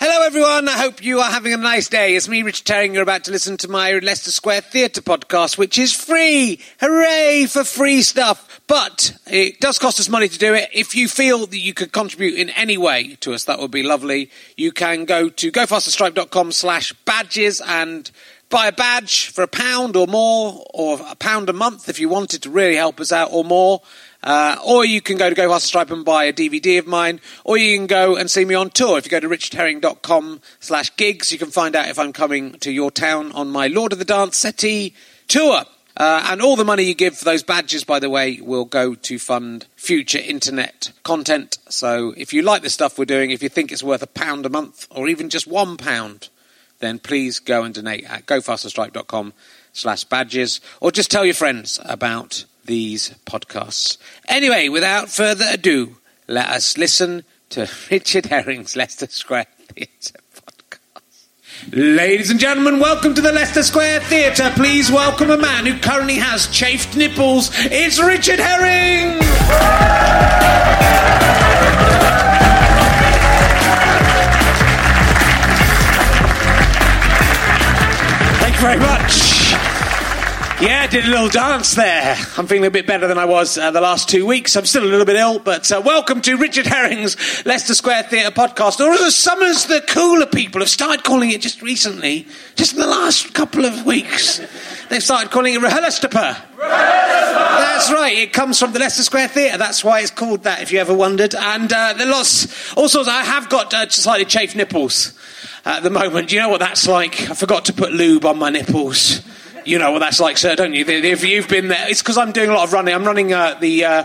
Hello, everyone. I hope you are having a nice day. It's me, Richard Herring. You're about to listen to my Leicester Square Theatre podcast, which is free. Hooray for free stuff. But it does cost us money to do it. If you feel that you could contribute in any way to us, that would be lovely. You can go to gofasterstripe.com slash badges and buy a badge for a pound or more, or a pound a month if you wanted to really help us out or more. Uh, or you can go to Go Faster Stripe and buy a DVD of mine, or you can go and see me on tour. If you go to richardherring.com slash gigs, you can find out if I'm coming to your town on my Lord of the Dance Settee tour. Uh, and all the money you give for those badges, by the way, will go to fund future internet content. So if you like the stuff we're doing, if you think it's worth a pound a month, or even just one pound, then please go and donate at gofasterstripe.com slash badges, or just tell your friends about these podcasts. Anyway, without further ado, let us listen to Richard Herring's Leicester Square Theatre podcast. Ladies and gentlemen, welcome to the Leicester Square Theatre. Please welcome a man who currently has chafed nipples. It's Richard Herring! Thank you very much. Yeah, I did a little dance there. I'm feeling a bit better than I was uh, the last two weeks. I'm still a little bit ill, but uh, welcome to Richard Herring's Leicester Square Theatre podcast, or as some of the cooler people have started calling it just recently, just in the last couple of weeks. They've started calling it Rehearstapa. That's right. It comes from the Leicester Square Theatre. That's why it's called that. If you ever wondered, and uh, there are lots, all sorts. I have got uh, slightly chafed nipples at the moment. Do you know what that's like? I forgot to put lube on my nipples. You know what that's like, sir, don't you? If you've been there, it's because I'm doing a lot of running. I'm running uh, the uh,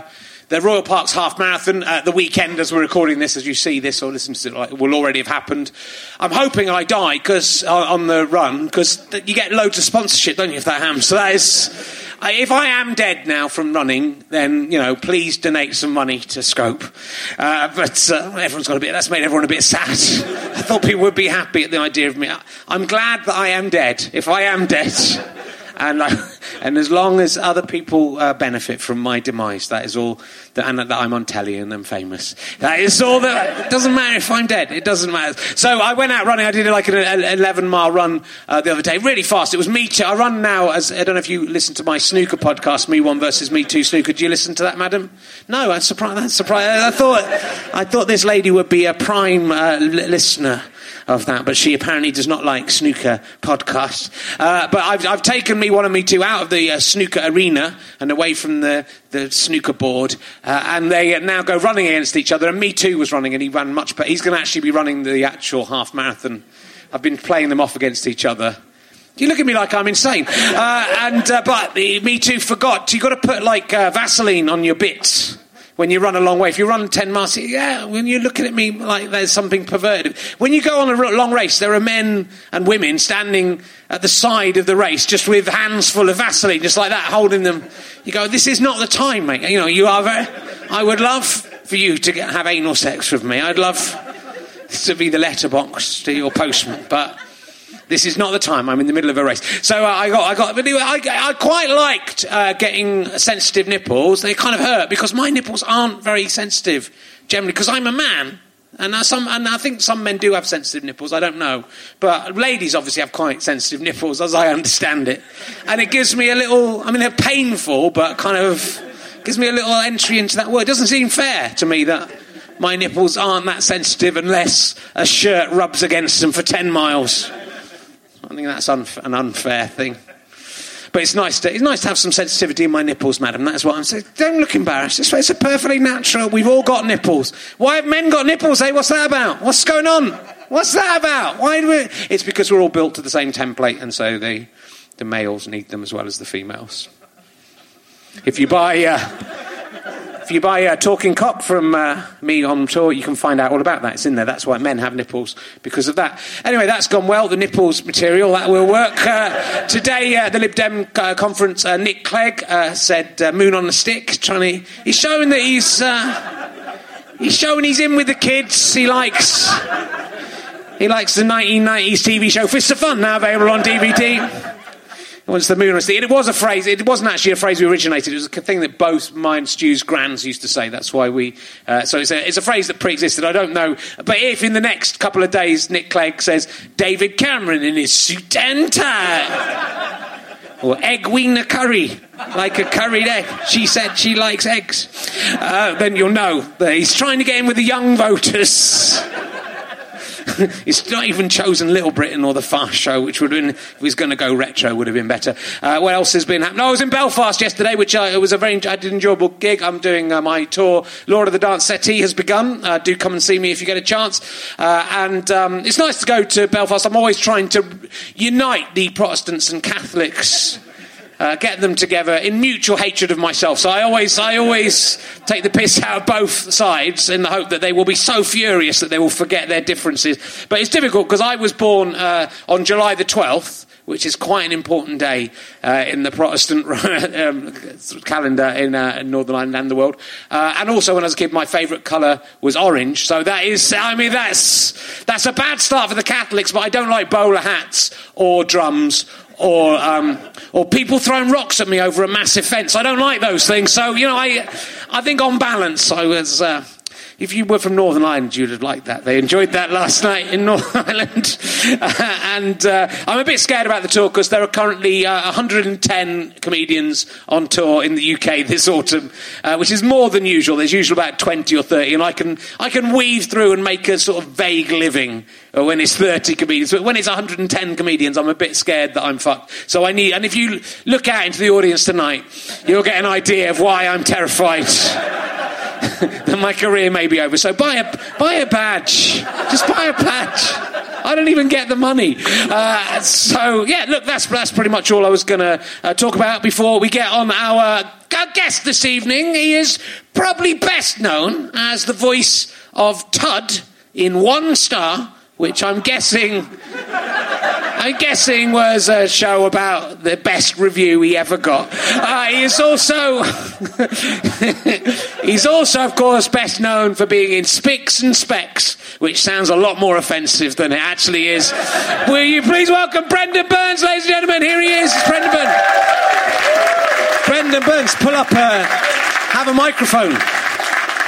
the Royal Parks Half Marathon at the weekend as we're recording this. As you see this or listen to it, it will already have happened. I'm hoping I die because uh, on the run because you get loads of sponsorship, don't you? If that happens, so that is. If I am dead now from running, then you know, please donate some money to Scope. Uh, but uh, everyone's got a bit. That's made everyone a bit sad. I thought people would be happy at the idea of me. I'm glad that I am dead. If I am dead, and I, And as long as other people uh, benefit from my demise, that is all, that, and that I'm on telly and I'm famous. That is all that, it doesn't matter if I'm dead, it doesn't matter. So I went out running, I did like an 11 mile run uh, the other day, really fast. It was me too. I run now, as I don't know if you listen to my snooker podcast, Me One versus Me Two Snooker. Do you listen to that, madam? No, I'm surprised. That's surprised. I thought, I thought this lady would be a prime uh, listener of that, but she apparently does not like snooker podcasts. Uh, but I've, I've, taken me one and me two out of the uh, snooker arena and away from the, the snooker board, uh, and they now go running against each other. And me too was running, and he ran much better. He's going to actually be running the actual half marathon. I've been playing them off against each other. You look at me like I'm insane. Uh, and uh, but me too forgot. You got to put like uh, Vaseline on your bits when you run a long way. If you run 10 miles, yeah, when you're looking at me like there's something perverted. When you go on a long race, there are men and women standing at the side of the race just with hands full of Vaseline, just like that, holding them. You go, this is not the time, mate. You know, you are very, I would love for you to get, have anal sex with me. I'd love to be the letterbox to your postman, but this is not the time. I'm in the middle of a race. So uh, I got, I got, anyway, I, I quite liked uh, getting sensitive nipples. They kind of hurt because my nipples aren't very sensitive generally because I'm a man. And, some, and I think some men do have sensitive nipples, I don't know. But ladies obviously have quite sensitive nipples, as I understand it. And it gives me a little, I mean, they're painful, but kind of gives me a little entry into that world. It doesn't seem fair to me that my nipples aren't that sensitive unless a shirt rubs against them for 10 miles. I think that's unf- an unfair thing. But it's nice to it's nice to have some sensitivity in my nipples, madam. That's what I'm saying. Don't look embarrassed. It's, it's a perfectly natural. We've all got nipples. Why have men got nipples? Hey, what's that about? What's going on? What's that about? Why do we? It's because we're all built to the same template, and so the the males need them as well as the females. If you buy. Uh, if you buy a talking cock from uh, me on tour, you can find out all about that. It's in there. That's why men have nipples because of that. Anyway, that's gone well. The nipples material that will work. Uh, today, uh, the Lib Dem uh, conference, uh, Nick Clegg uh, said "moon on a stick." Trying to, he's showing that he's he's showing he's in with the kids. He likes he likes the 1990s TV show Fist of Fun now available on DVD. Once the moon was the, it was a phrase. It wasn't actually a phrase we originated. It was a thing that both mine Stu's grands used to say. That's why we. Uh, so it's a, it's a phrase that pre-existed. I don't know, but if in the next couple of days Nick Clegg says David Cameron in his suit and tie. or egg wiener curry, like a curried egg. She said she likes eggs. Uh, then you'll know that he's trying to get in with the young voters. He's not even chosen Little Britain or the Fast Show, which would have been, if he was going to go retro, would have been better. Uh, what else has been happening? No, I was in Belfast yesterday, which uh, was a very I did enjoyable gig. I'm doing uh, my tour. Lord of the Dance Settee has begun. Uh, do come and see me if you get a chance. Uh, and um, it's nice to go to Belfast. I'm always trying to unite the Protestants and Catholics uh, get them together in mutual hatred of myself. So I always, I always take the piss out of both sides in the hope that they will be so furious that they will forget their differences. But it's difficult because I was born uh, on July the 12th which is quite an important day uh, in the Protestant um, calendar in, uh, Northern Ireland and the world. Uh, and also, when I was a kid, my favourite colour was orange. So that is, I mean, that's that's a bad start for the Catholics. But I don't like bowler hats or drums or um, or people throwing rocks at me over a massive fence. I don't like those things. So you know, I I think on balance, I was. Uh, if you were from Northern Ireland, you'd have liked that. They enjoyed that last night in Northern Ireland. Uh, and uh, I'm a bit scared about the tour because there are currently uh, 110 comedians on tour in the UK this autumn, uh, which is more than usual. There's usually about 20 or 30, and I can, I can weave through and make a sort of vague living when it's 30 comedians. But when it's 110 comedians, I'm a bit scared that I'm fucked. So I need, and if you look out into the audience tonight, you'll get an idea of why I'm terrified. that my career may be over. So buy a buy a badge. Just buy a badge. I don't even get the money. Uh, so yeah, look, that's that's pretty much all I was going to uh, talk about before we get on our guest this evening. He is probably best known as the voice of Tud in One Star which I'm guessing I'm guessing was a show about the best review he ever got. Uh, he's also he's also, of course, best known for being in Spicks and Specks, which sounds a lot more offensive than it actually is. Will you please welcome Brendon Burns, ladies and gentlemen? Here he is, it's Brendon Burns. Brendon Burns, pull up, uh, have a microphone.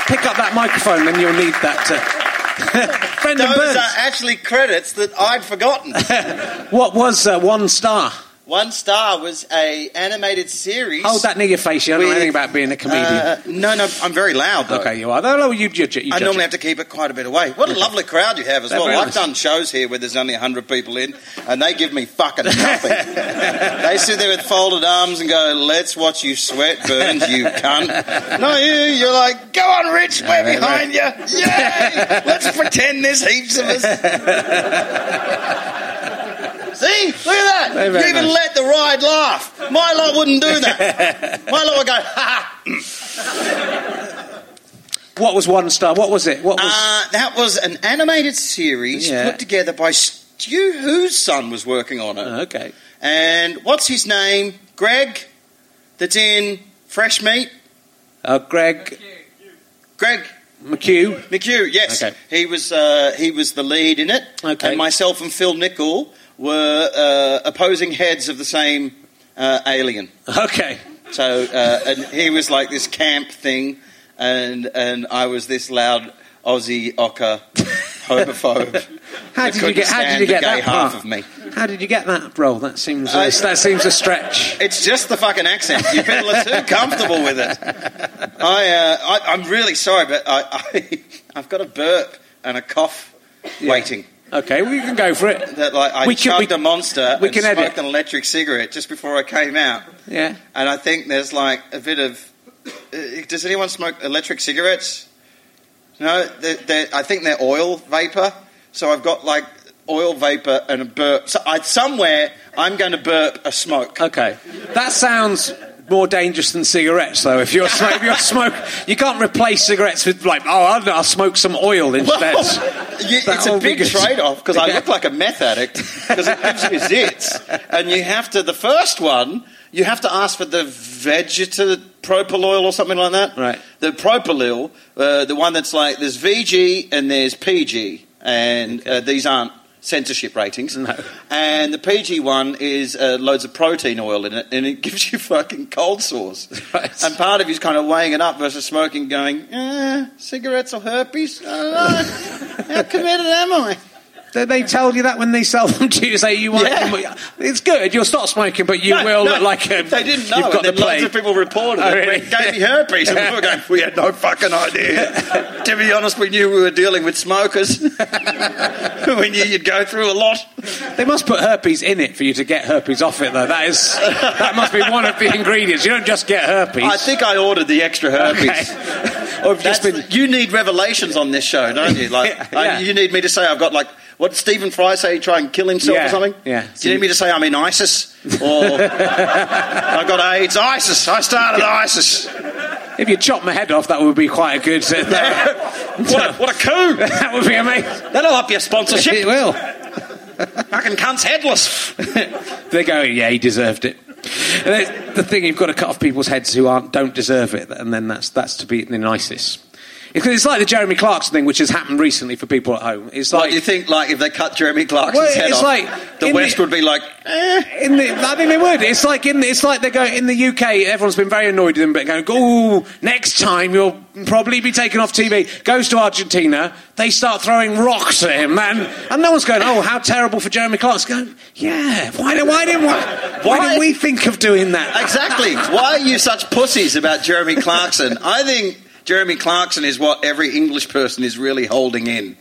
Pick up that microphone, and you'll need that. Uh, Brendon Those Burns. are actually credits that I'd forgotten. What was uh, one star? One Star was a animated series. Hold that near your face. You don't know With, anything about being a comedian. Uh, no, no, I'm very loud though. okay, you are. No, no, you it. You I normally it. have to keep it quite a bit away. What a lovely crowd you have as They're well. I've nice. done shows here where there's only 100 people in, and they give me fucking nothing. they sit there with folded arms and go, let's watch you sweat, Burns, you cunt. No, you, you're like, go on, Rich, we're they're behind you. Yay! Let's pretend there's heaps of us. See? Look at that. They're You even nice. let the ride laugh. My lot wouldn't do that. My lot would go, ha ha. What was one star? What was it? What was? Uh, that was an animated series Yeah. put together by Stu, whose son was working on it. okay. And what's his name? Greg, that's in Fresh Meat. Uh, Greg Greg McHugh. McHugh, yes, Okay. he was uh, he was the lead in it. Okay. And myself and Phil Nichol were uh, opposing heads of the same uh, alien. Okay. So uh, and he was like this camp thing, and and I was this loud Aussie ocker homophobe. How did you get? How did you get that half part? of me? How did you get that role? That seems uh, that seems a stretch. It's just the fucking accent. You people are too comfortable with it. I, uh, I I'm really sorry, but I, I I've got a burp and a cough waiting. Okay, we can go for it. That like I We can- chugged we- a monster we and can smoked edit. an electric cigarette just before I came out, Yeah. and I think there's like a bit of. Uh, does anyone smoke electric cigarettes? No, they're, they're, I think they're oil vapor. So I've got like oil vapor and a burp. So I, somewhere I'm going to burp a smoke. Okay. That sounds more dangerous than cigarettes, though. If you're, smoke, if you're smoke, you can't replace cigarettes with like, oh, I don't know, I'll smoke some oil instead. You, it's a big trade off because I look like a meth addict because it gives you zits. And you have to, the first one, you have to ask for the vegeta propyl oil or something like that. Right. The propyl, uh, the one that's like, there's VG and there's PG. And uh, these aren't censorship ratings. No. And the PG one is uh, loads of protein oil in it and it gives you fucking cold sores. Right. And part of you's kind of weighing it up versus smoking, going, eh, cigarettes or herpes? I don't know. How committed am I? They tell you that when they sell them to you? Say you want, Yeah. it's good. You'll stop smoking, but you No, will no, look like um, a, they didn't know. You've got and the loads of people reported Oh, it. really? It gave me herpes, and we were going. We had no fucking idea. to be honest, we knew we were dealing with smokers. we knew you'd go through a lot. They must put herpes in it for you to get herpes off it, though. That is that must be one of the ingredients. You don't just get herpes. I think I ordered the extra herpes. Okay. or just been, you need revelations on this show, don't you? Like, Yeah, I- you need me to say I've got like what did Stephen Fry say? Try and kill himself Yeah, or something? yeah. Do you need me to say I'm in ISIS or I've got AIDS? ISIS. I started ISIS. if you chop my head off, that would be quite a good. Uh, what, a, what a coup! that would be amazing. That'll up your sponsorship. It will. Fucking cunt's headless. they go, yeah, he deserved it. And the thing you've got to cut off people's heads who aren't don't deserve it, and then that's that's to be the nicest. Because it's like the Jeremy Clarkson thing, which has happened recently for people at home. It's Like, you think, like, if they cut Jeremy Clarkson's Well, head it's off, like the West the- would be like, eh. In the, I think they would. It's like in. It's like they go in the UK. Everyone's been very annoyed with him, but going, "Oh, next time you'll probably be taken off TV." Goes to Argentina, they start throwing rocks at him, man, and no one's going, "Oh, how terrible for Jeremy Clarkson." Going, yeah. Why? Why didn't? Why, why Why- didn't we think of doing that? Exactly. Why are you such pussies about Jeremy Clarkson? I think Jeremy Clarkson is what every English person is really holding in.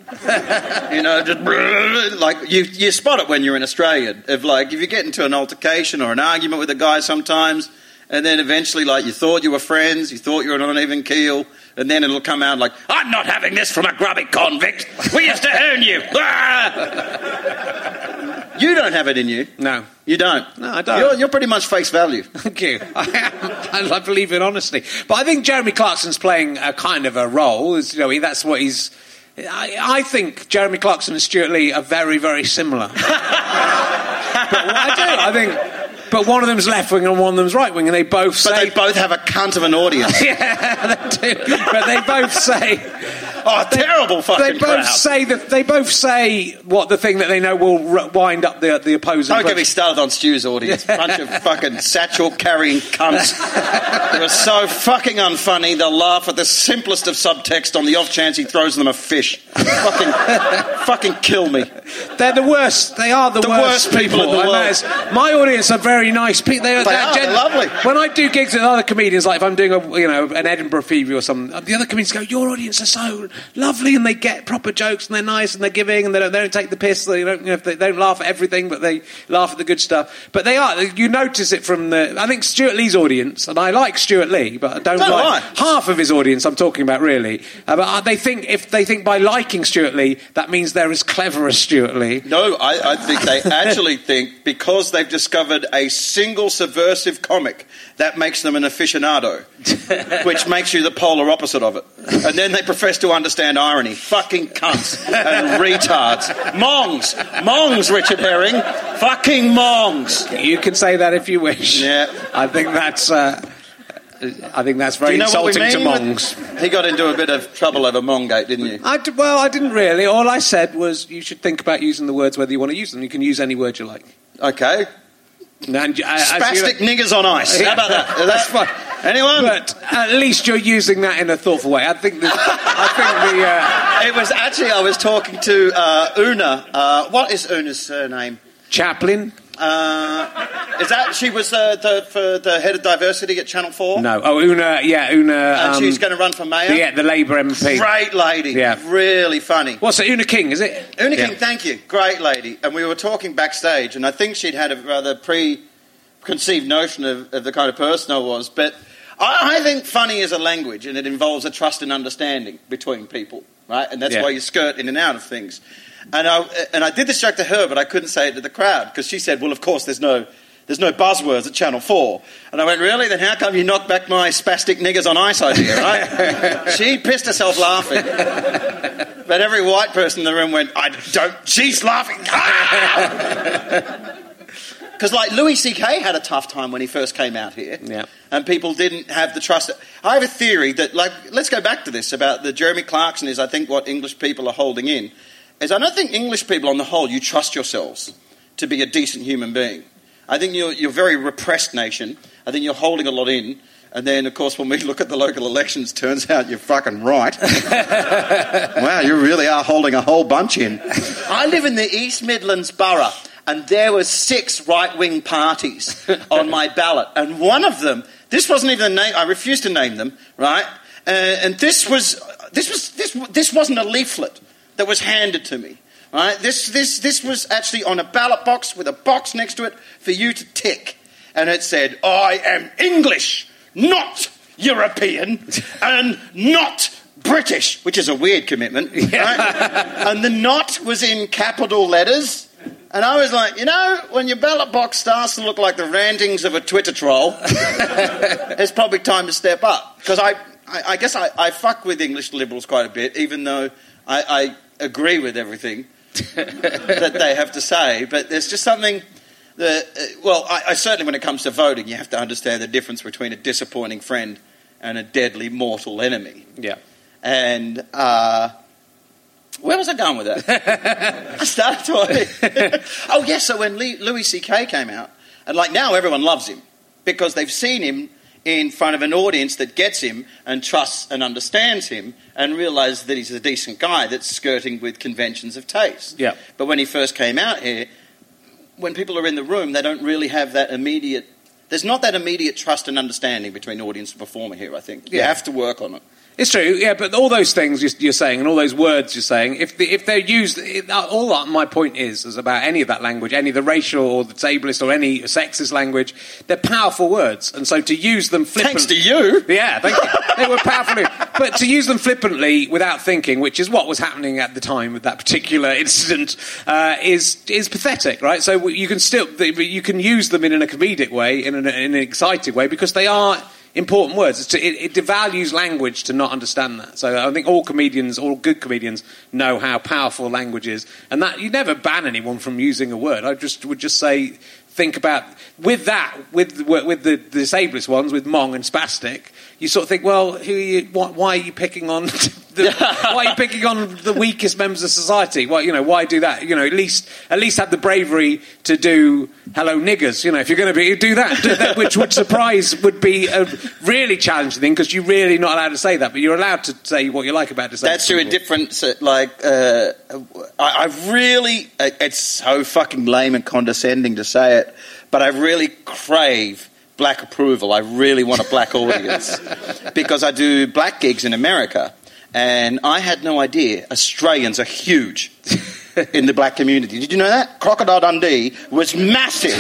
you know, just like you, you spot it when you're in Australia. If like if you get into an altercation or an argument with a guy sometimes, and then eventually like you thought you were friends, you thought you were on an even keel, and then it'll come out like, "I'm not having this from a grubby convict. We used to own you." Ah! You don't have it in you. No. You don't. No, I don't. You're, you're pretty much face value. Thank you. I. I believe in honesty, but I think Jeremy Clarkson's playing a kind of a role. You know, he- that's what he's. I, I think Jeremy Clarkson and Stewart Lee are very, very similar. but I do. I think, but one of them's left wing and one of them's right wing, and they both But say they both have a cunt of an audience. yeah, they do. But they both say, Oh, terrible fucking They both crowd. say that they both say what the thing that they know will r- wind up the the opposing. Don't get me started on Stu's audience. A bunch of fucking satchel carrying cunts. They're so fucking unfunny. They'll laugh at the simplest of subtext on the off chance he throws them a fish. fucking, fucking kill me. They're the worst. They are the, The worst people in the world. my audience are very nice people. They are, They are, they're lovely. When I do gigs with other comedians, like if I'm doing a you know an Edinburgh preview or something, the other comedians go, "Your audience are so lovely, and they get proper jokes, and they're nice, and they're giving, and they don't, they don't take the piss. They don't, you know, they, they don't laugh at everything, but they laugh at the good stuff. But they are. You notice it from the. I think Stewart Lee's audience, and I like Stewart Lee, but I don't So do like I. half of his audience. I'm talking about really, uh, but uh, they think if they think by liking Stewart Lee, that means they're as clever as Stewart Lee. No, I, I think they actually think because they've discovered a single subversive comic, that makes them an aficionado, which makes you the polar opposite of it. And then they profess to understand irony. Fucking cunts and retards. Mongs. Mongs, Richard Herring. Fucking mongs. You can say that if you wish. Yeah. I think that's. Uh, I think that's very you know insulting to with- He got into a bit of trouble over Mongate, didn't you? I d- well, I didn't really. All I said was you should think about using the words whether you want to use them. You can use any word you like. Okay. And, know- Spastic niggers on ice. How about that? That's fine. Anyone? But at least you're using that in a thoughtful way. I think. The, I think the. Uh, It was actually, I was talking to uh, Oona. Uh, what is Oona's surname? Chaplin. Uh, is that she was uh, the for the head of diversity at Channel Four? No. Oh, Oona. Yeah, Oona. and um, she's going to run for mayor. Yeah, the Labour MP. Great lady. Yeah. really funny. What's it? Oona King, is it? Oona Yeah. King, thank you. Great lady. And we were talking backstage, and I think she'd had a rather preconceived notion of, of the kind of person I was. But I, I think funny is a language, and it involves a trust and understanding between people, right? And that's Yeah. why you skirt in and out of things. And I, and I did this joke to her, but I couldn't say it to the crowd because she said, "Well, of course, there's no." There's no buzzwords at Channel 4. And I went, Really? Then how come you knocked back my spastic niggers on ice idea, right? she pissed herself laughing. But every white person in the room went, I don't, she's laughing. Because, like, Louis C.K. had a tough time when he first came out here. Yeah. And people didn't have the trust. I have a theory that, like, let's go back to this about the Jeremy Clarkson is, I think, what English people are holding in. Is I don't think English people, on the whole, you trust yourselves to be a decent human being. I think you're, you're a very repressed nation. I think you're holding a lot in. And then, of course, when we look at the local elections, turns out you're fucking right. wow, you really are holding a whole bunch in. I live in the East Midlands borough, and there were six right-wing parties on my ballot, and one of them, this wasn't even a name. I refused to name them, right? Uh, and this was this was this this wasn't a leaflet that was handed to me. Right? This, this, this was actually on a ballot box with a box next to it for you to tick. And it said, I am English, not European, and not British, which is a weird commitment. Right? and the not was in capital letters. And I was like, you know, when your ballot box starts to look like the rantings of a Twitter troll, it's probably time to step up. Because I, I, I guess I, I fuck with English liberals quite a bit, even though I, I agree with everything that they have to say. But there's just something that, uh, well, I, I certainly when it comes to voting, you have to understand the difference between a disappointing friend and a deadly mortal enemy. Yeah. And uh, where was I going with that? I started talking. oh, yes. So when Louis C.K. came out, and like now everyone loves him because they've seen him in front of an audience that gets him and trusts and understands him and realizes that he's a decent guy that's skirting with conventions of taste. Yeah. But when he first came out here, when people are in the room, they don't really have that immediate. There's not that immediate trust and understanding between audience and performer here. I think you Yeah. have to work on it. It's true, yeah, but all those things you're- saying and all those words you're saying, if, the, if they're used, it, uh, all that my point is, is about any of that language, any of the racial or the ableist or any sexist language, they're powerful words. And so to use them flippantly. Thanks to you. Yeah, thank you. they were powerful. But to use them flippantly without thinking, which is what was happening at the time with that particular incident, uh, is is pathetic, right? So you can still you can use them in in a comedic way, in an, in an excited way, because they are important words. To, it, it devalues language to not understand that. So I think all comedians, all good comedians, know how powerful language is, and that you never ban anyone from using a word. I just would just say think about with that with with the, the disabled ones with mong and spastic you sort of think, well, who are you? Why, why are you picking on? The, why are you picking on the weakest members of society? Why, you know, why do that? You know, at least, at least have the bravery to do "Hello niggers." You know, if you're going to be do that, do that which would surprise would be a really challenging thing because you're really not allowed to say that, but you're allowed to say what you like about disabled That's through a uh, like, uh, I, I really, it's so fucking lame and condescending to say it, but I really crave black approval. I really want a black audience because I do black gigs in America, and I had no idea Australians are huge in the black community. Did you know that? Crocodile Dundee was massive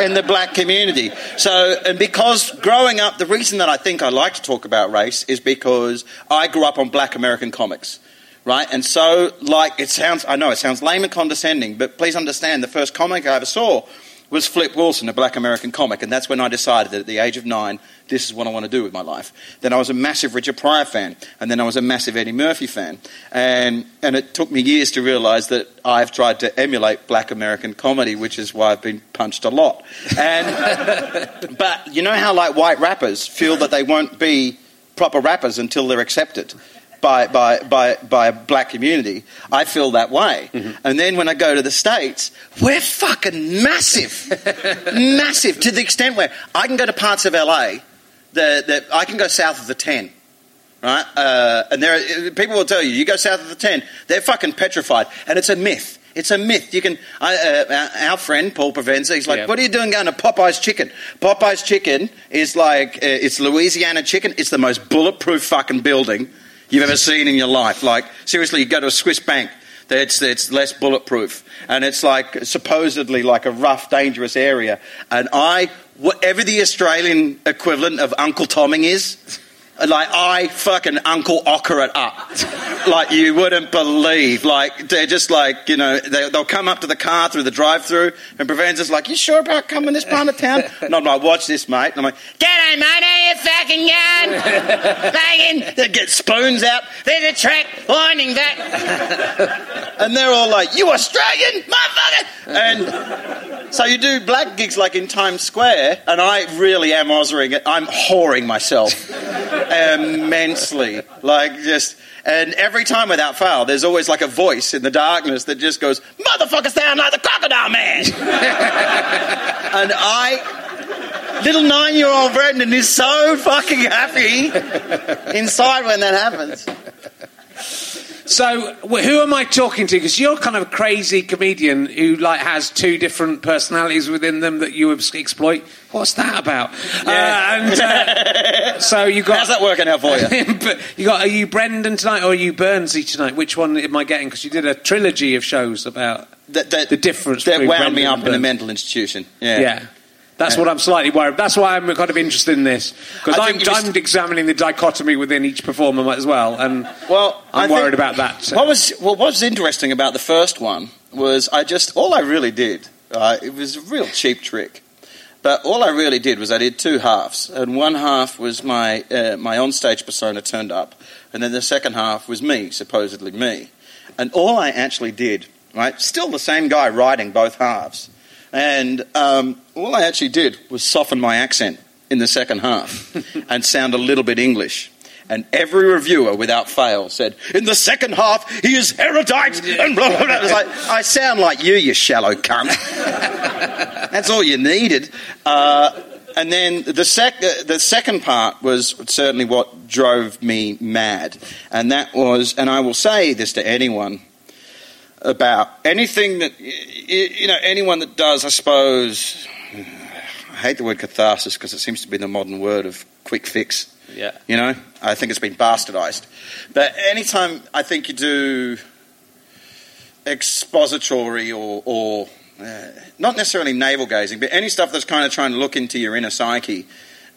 in the black community. So, and because growing up, the reason that I think I like to talk about race is because I grew up on black American comics. Right? And so, like, it sounds, I know it sounds lame and condescending, but please understand the first comic I ever saw was Flip Wilson, a black American comic, and that's when I decided that at the age of nine, this is what I want to do with my life. Then I was a massive Richard Pryor fan, and then I was a massive Eddie Murphy fan. And, and it took me years to realize that I've tried to emulate black American comedy, which is why I've been punched a lot. And, but you know how, like, white rappers feel that they won't be proper rappers until they're accepted by, by, by, by a black community. I feel that way. And then when I go to the States, we're fucking massive. massive to the extent where I can go to parts of LA that, that I can go south of the 10. Right? Uh, and there are, people will tell you, you go south of the 10, they're fucking petrified. And it's a myth. It's a myth. You can. I, uh, our- our friend Paul Provenza, he's like, Yeah. "What are you doing going to Popeye's Chicken?" Popeye's Chicken is like uh, it's Louisiana chicken. It's the most bulletproof fucking building you've ever seen in your life. Like seriously, you go to a Swiss bank. It's, it's less bulletproof, and it's like supposedly like a rough, dangerous area. And I, whatever the Australian equivalent of Uncle Tomming is, like I fucking Uncle Ocker it up, like you wouldn't believe. Like they're just like you know they, they'll come up to the car through the drive-through, and Provenza's like, "You sure about coming this part of town?" And I'm like, "Watch this, mate." And I'm like, "G'day, mate, how you fucking going? Fucking." They get spoons out. There's a track winding back, and they're all like, "You Australian, motherfucker!" And so you do black gigs like in Times Square, and I really am Osering it. I'm whoring myself immensely. Like just and every time without fail, there's always like a voice in the darkness that just goes, Motherfucker sound like the crocodile man And I little nine year old Brendon is so fucking happy inside when that happens. So, who am I talking to? Because you're kind of a crazy comedian who like has two different personalities within them that you exploit. What's that about? Uh, and uh, so you got How's that working out for you? But you got are you Brendon tonight or are you Burnsy tonight? Which one am I getting? Because you did a trilogy of shows about That, that, the difference. that wound me up in a mental institution. Yeah. Yeah. That's what I'm slightly worried. That's why I'm kind of interested in this because I'm, I'm examining the dichotomy within each performer as well, and Well, I'm I worried about that. What was well, what was interesting about the first one was I just all I really did. Uh, it was a real cheap trick, but all I really did was I did two halves, and one half was my uh, my onstage persona turned up, and then the second half was me, supposedly me, and all I actually did, right, still the same guy writing both halves, and um, all I actually did was soften my accent in the second half and sound a little bit English. And every reviewer, without fail, said, "In the second half, he is erudite." And blah blah blah. Was like, I sound like you, you shallow cunt. That's all you needed. Uh, and then the, sec- uh, the second part was certainly what drove me mad, and that was, and I will say this to anyone about anything that you know, anyone that does, I suppose. I hate the word catharsis because it seems to be the modern word of quick fix. yeah. You know, I think it's been bastardized. But anytime I think you do expository or, or uh, not necessarily navel gazing, but any stuff that's kind of trying to look into your inner psyche,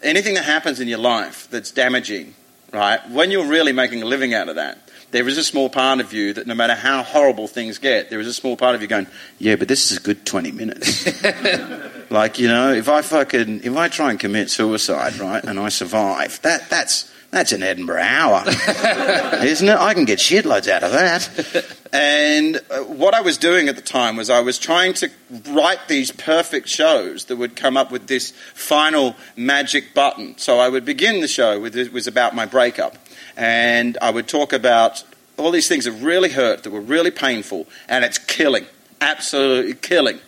anything that happens in your life that's damaging, right? When you're really making a living out of that, there is a small part of you that no matter how horrible things get, there is a small part of you going, yeah, but this is a good 20 minutes. like, you know, if I fucking, if I try and commit suicide, right, and I survive, that, that's, that's an Edinburgh hour, isn't it? I can get shitloads out of that. And uh, what I was doing at the time was I was trying to write these perfect shows that would come up with this final magic button. So I would begin the show with it was about my breakup, and I would talk about all these things that really hurt, that were really painful, and it's killing, absolutely killing.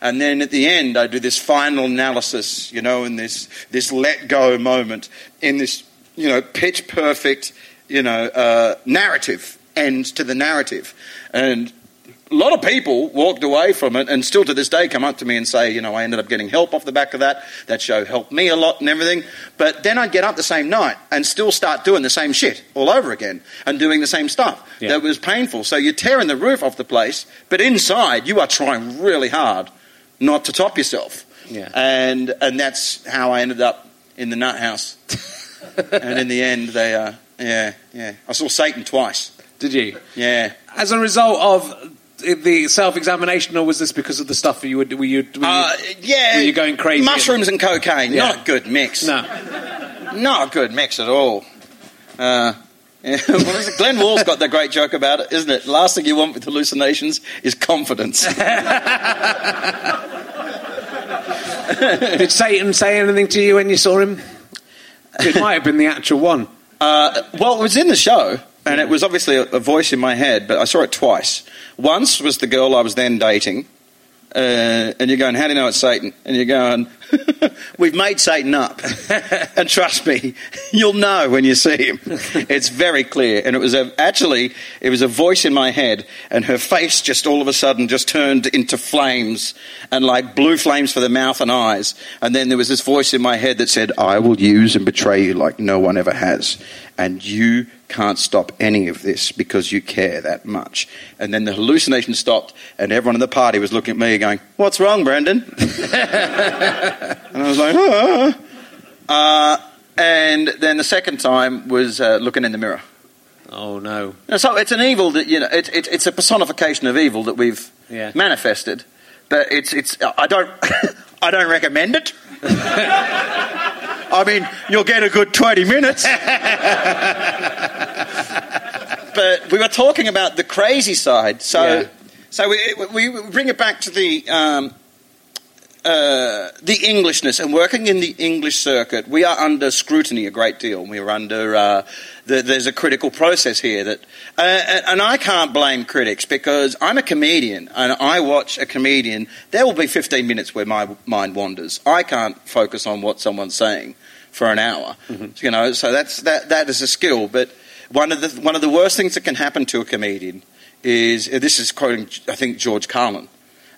And then at the end, I do this final analysis, you know, in this this let go moment, in this you know pitch perfect, you know, uh, narrative end to the narrative. And a lot of people walked away from it and still to this day come up to me and say, you know, I ended up getting help off the back of that. That show helped me a lot and everything. But then I'd get up the same night and still start doing the same shit all over again and doing the same stuff. Yeah. That was painful. So you're tearing the roof off the place, but inside you are trying really hard not to top yourself. Yeah. And and that's how I ended up in the nut house. and in the end, they, uh, yeah, yeah. I saw Satan twice. Did you? Yeah. As a result of the self-examination, or was this because of the stuff you were, were you? Were you Uh, yeah. Were you going crazy? Mushrooms and cocaine. Yeah. Not a good mix. No. Not a good mix at all. Uh, yeah, what was it? Glenn Wool's got the great joke about it, isn't it? Last thing you want with hallucinations is confidence. Did Satan say anything to you when you saw him? It might have been the actual one. Uh, well, it was in the show, and it was obviously a, a voice in my head, but I saw it twice. Once was the girl I was then dating, uh, and you're going, How do you know it's Satan? And you're going, We've made Satan up. and trust me, you'll know when you see him. It's very clear. And it was a, actually, it was a voice in my head, and her face just all of a sudden just turned into flames, and like blue flames for the mouth and eyes. And then there was this voice in my head that said, I will use and betray you like no one ever has. And you can't stop any of this because you care that much. And then the hallucination stopped, and everyone in the party was looking at me going, What's wrong, Brendon? and I was like, ah. Uh, and then the second time was uh, looking in the mirror. Oh no! And so it's an evil that, you know, it, it, it's a personification of evil that we've Yeah. manifested. But it's, it's, I don't, I don't recommend it. I mean, you'll get a good 20 minutes. but we were talking about the crazy side. So, Yeah. so we, we we bring it back to the, um, uh, the Englishness and working in the English circuit, we are under scrutiny a great deal. We're under uh, the, there's a critical process here that, uh, and I can't blame critics because I'm a comedian and I watch a comedian. There will be 15 minutes where my mind wanders. I can't focus on what someone's saying for an hour. You know, so that's that that is a skill. But one of the one of the worst things that can happen to a comedian is this is quoting I think George Carlin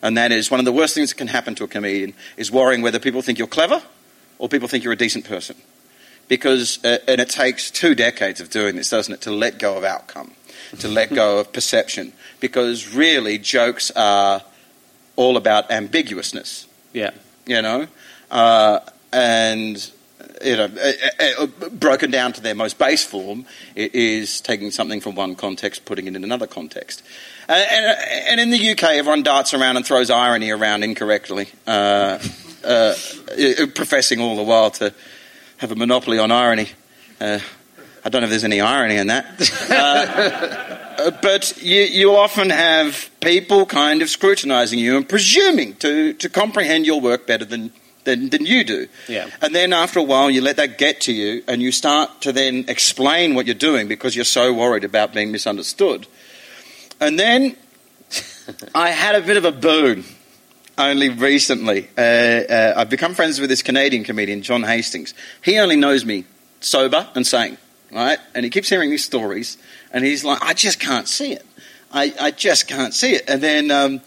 and that is one of the worst things that can happen to a comedian is worrying whether people think you're clever or people think you're a decent person. Because, uh, and it takes two decades of doing this, doesn't it, to let go of outcome, to let go of perception. Because really, jokes are all about ambiguousness, Yeah. you know? Uh, and, you know, uh, uh, uh, broken down to their most base form, it is taking something from one context, putting it in another context. Uh, and, uh, and in the UK, everyone darts around and throws irony around incorrectly, uh, professing all the while to have a monopoly on irony. Uh, I don't know if there's any irony in that. But you, you often have people kind of scrutinising you and presuming to, to comprehend your work better than, than, than you do. Yeah. And then after a while, you let that get to you and you start to then explain what you're doing because you're so worried about being misunderstood. And then I had a bit of a boon only recently. Uh, uh, I've become friends with this Canadian comedian, John Hastings. He only knows me sober and sane, right? And he keeps hearing these stories, and he's like, I just can't see it. I, I just can't see it. And then um,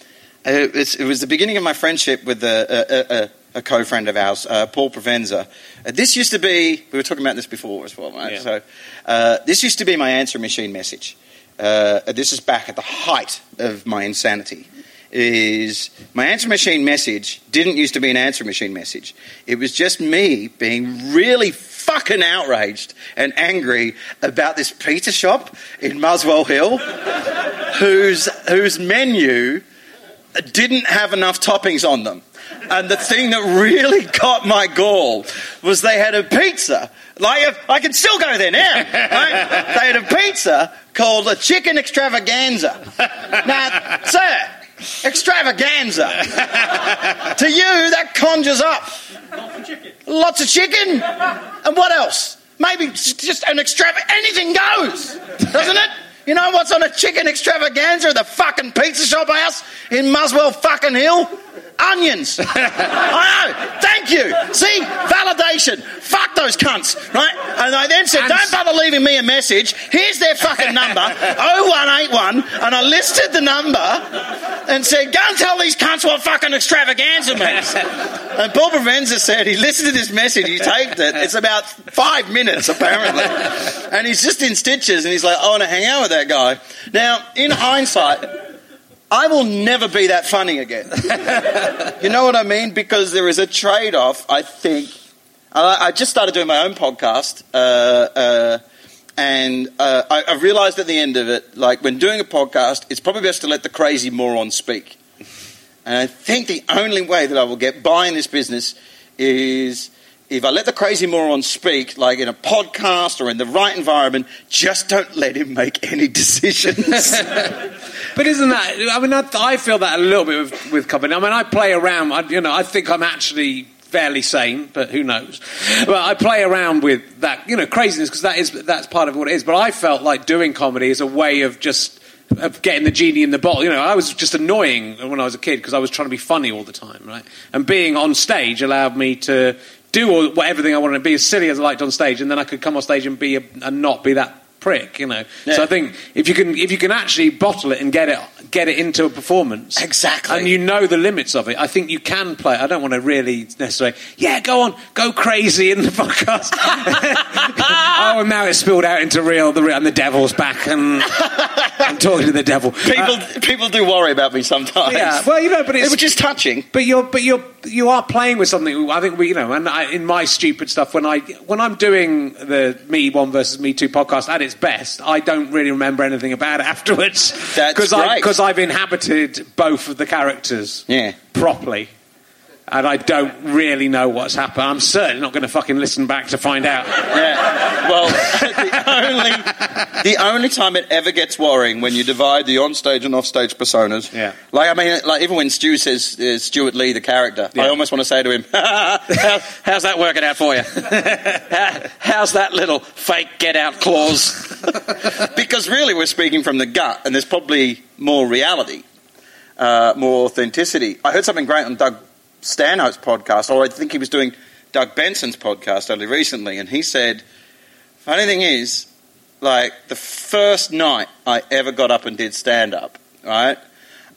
it, was, it was the beginning of my friendship with a, a, a, a co-friend of ours, uh, Paul Provenza. Uh, this used to be, we were talking about this before as well, right? Yeah. So uh, this used to be my answer machine message. Uh, this is back at the height of my insanity. Is my answer machine message didn't used to be an answer machine message. It was just me being really fucking outraged and angry about this pizza shop in Muswell Hill whose, whose menu didn't have enough toppings on them. And the thing that really got my gall was they had a pizza. Like, I can still go there now. Right? They had a pizza called a chicken extravaganza. Now, sir, extravaganza. to you, that conjures up lots of chicken. Lots of chicken? And what else? Maybe just an extrava. Anything goes, doesn't it? You know what's on a chicken extravaganza at the fucking pizza shop house in Muswell fucking Hill? Onions. I know. Thank you. See? Validation. Fuck those cunts. Right? And I then said, don't bother leaving me a message. Here's their fucking number 0181. And I listed the number and said, go and tell these cunts what fucking extravaganza means. And Paul Provenza said he listened to this message, he taped it. It's about five minutes, apparently. And he's just in stitches and he's like, I want to hang out with that guy. Now, in hindsight, I will never be that funny again. you know what I mean? Because there is a trade off, I think. I, I just started doing my own podcast, uh, uh, and uh, I, I realized at the end of it, like when doing a podcast, it's probably best to let the crazy moron speak. And I think the only way that I will get by in this business is if I let the crazy moron speak, like in a podcast or in the right environment, just don't let him make any decisions. But isn't that? I mean, I, I feel that a little bit with, with comedy. I mean, I play around. I, you know, I think I'm actually fairly sane, but who knows? But I play around with that, you know, craziness because that is that's part of what it is. But I felt like doing comedy is a way of just of getting the genie in the bottle. You know, I was just annoying when I was a kid because I was trying to be funny all the time, right? And being on stage allowed me to do all, what, everything I wanted to be as silly as I liked on stage, and then I could come on stage and be a, and not be that prick, you know. Yeah. So I think if you can if you can actually bottle it and get it get it into a performance Exactly. and you know the limits of it, I think you can play. I don't want to really necessarily, yeah, go on, go crazy in the podcast. oh, and now it's spilled out into real, the real and the devil's back, and I'm talking to the devil. people, uh, people do worry about me sometimes. Yeah, well, you know, but it's It was just touching. but you're, but you're, you are playing with something. I think we, you know, and I, in my stupid stuff, when I, when I'm doing the me one versus me two podcast at its best, I don't really remember anything about it afterwards. That's because I, because I've inhabited both of the characters Yeah. properly. And I don't really know what's happened. I'm certainly not going to fucking listen back to find out. Yeah. Well, the only the only time it ever gets worrying when you divide the onstage and offstage personas. Yeah. Like I mean, like even when Stu says uh, Stewart Lee, the character, Yeah. I almost want to say to him, How, "How's that working out for you? How- How's that little fake get out clause?" because really, we're speaking from the gut, and there's probably more reality, uh, more authenticity. I heard something great on Doug Stanhope's podcast, or I think he was doing Doug Benson's podcast only recently, and he said, funny thing is, like the first night I ever got up and did stand up, right?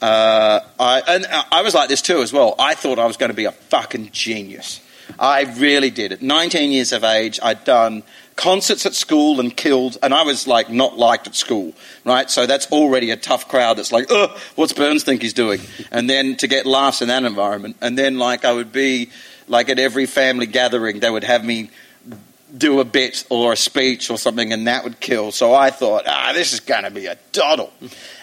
Uh, I, and I was like this too as well. I thought I was going to be a fucking genius. I really did. At 19 years of age, I'd done concerts at school and killed, and I was like not liked at school, right? So that's already a tough crowd that's like, ugh, what's Burns think he's doing? And then to get laughs in that environment, and then like I would be like at every family gathering, they would have me do a bit or a speech or something, and that would kill. So I thought, ah, this is going to be a doddle.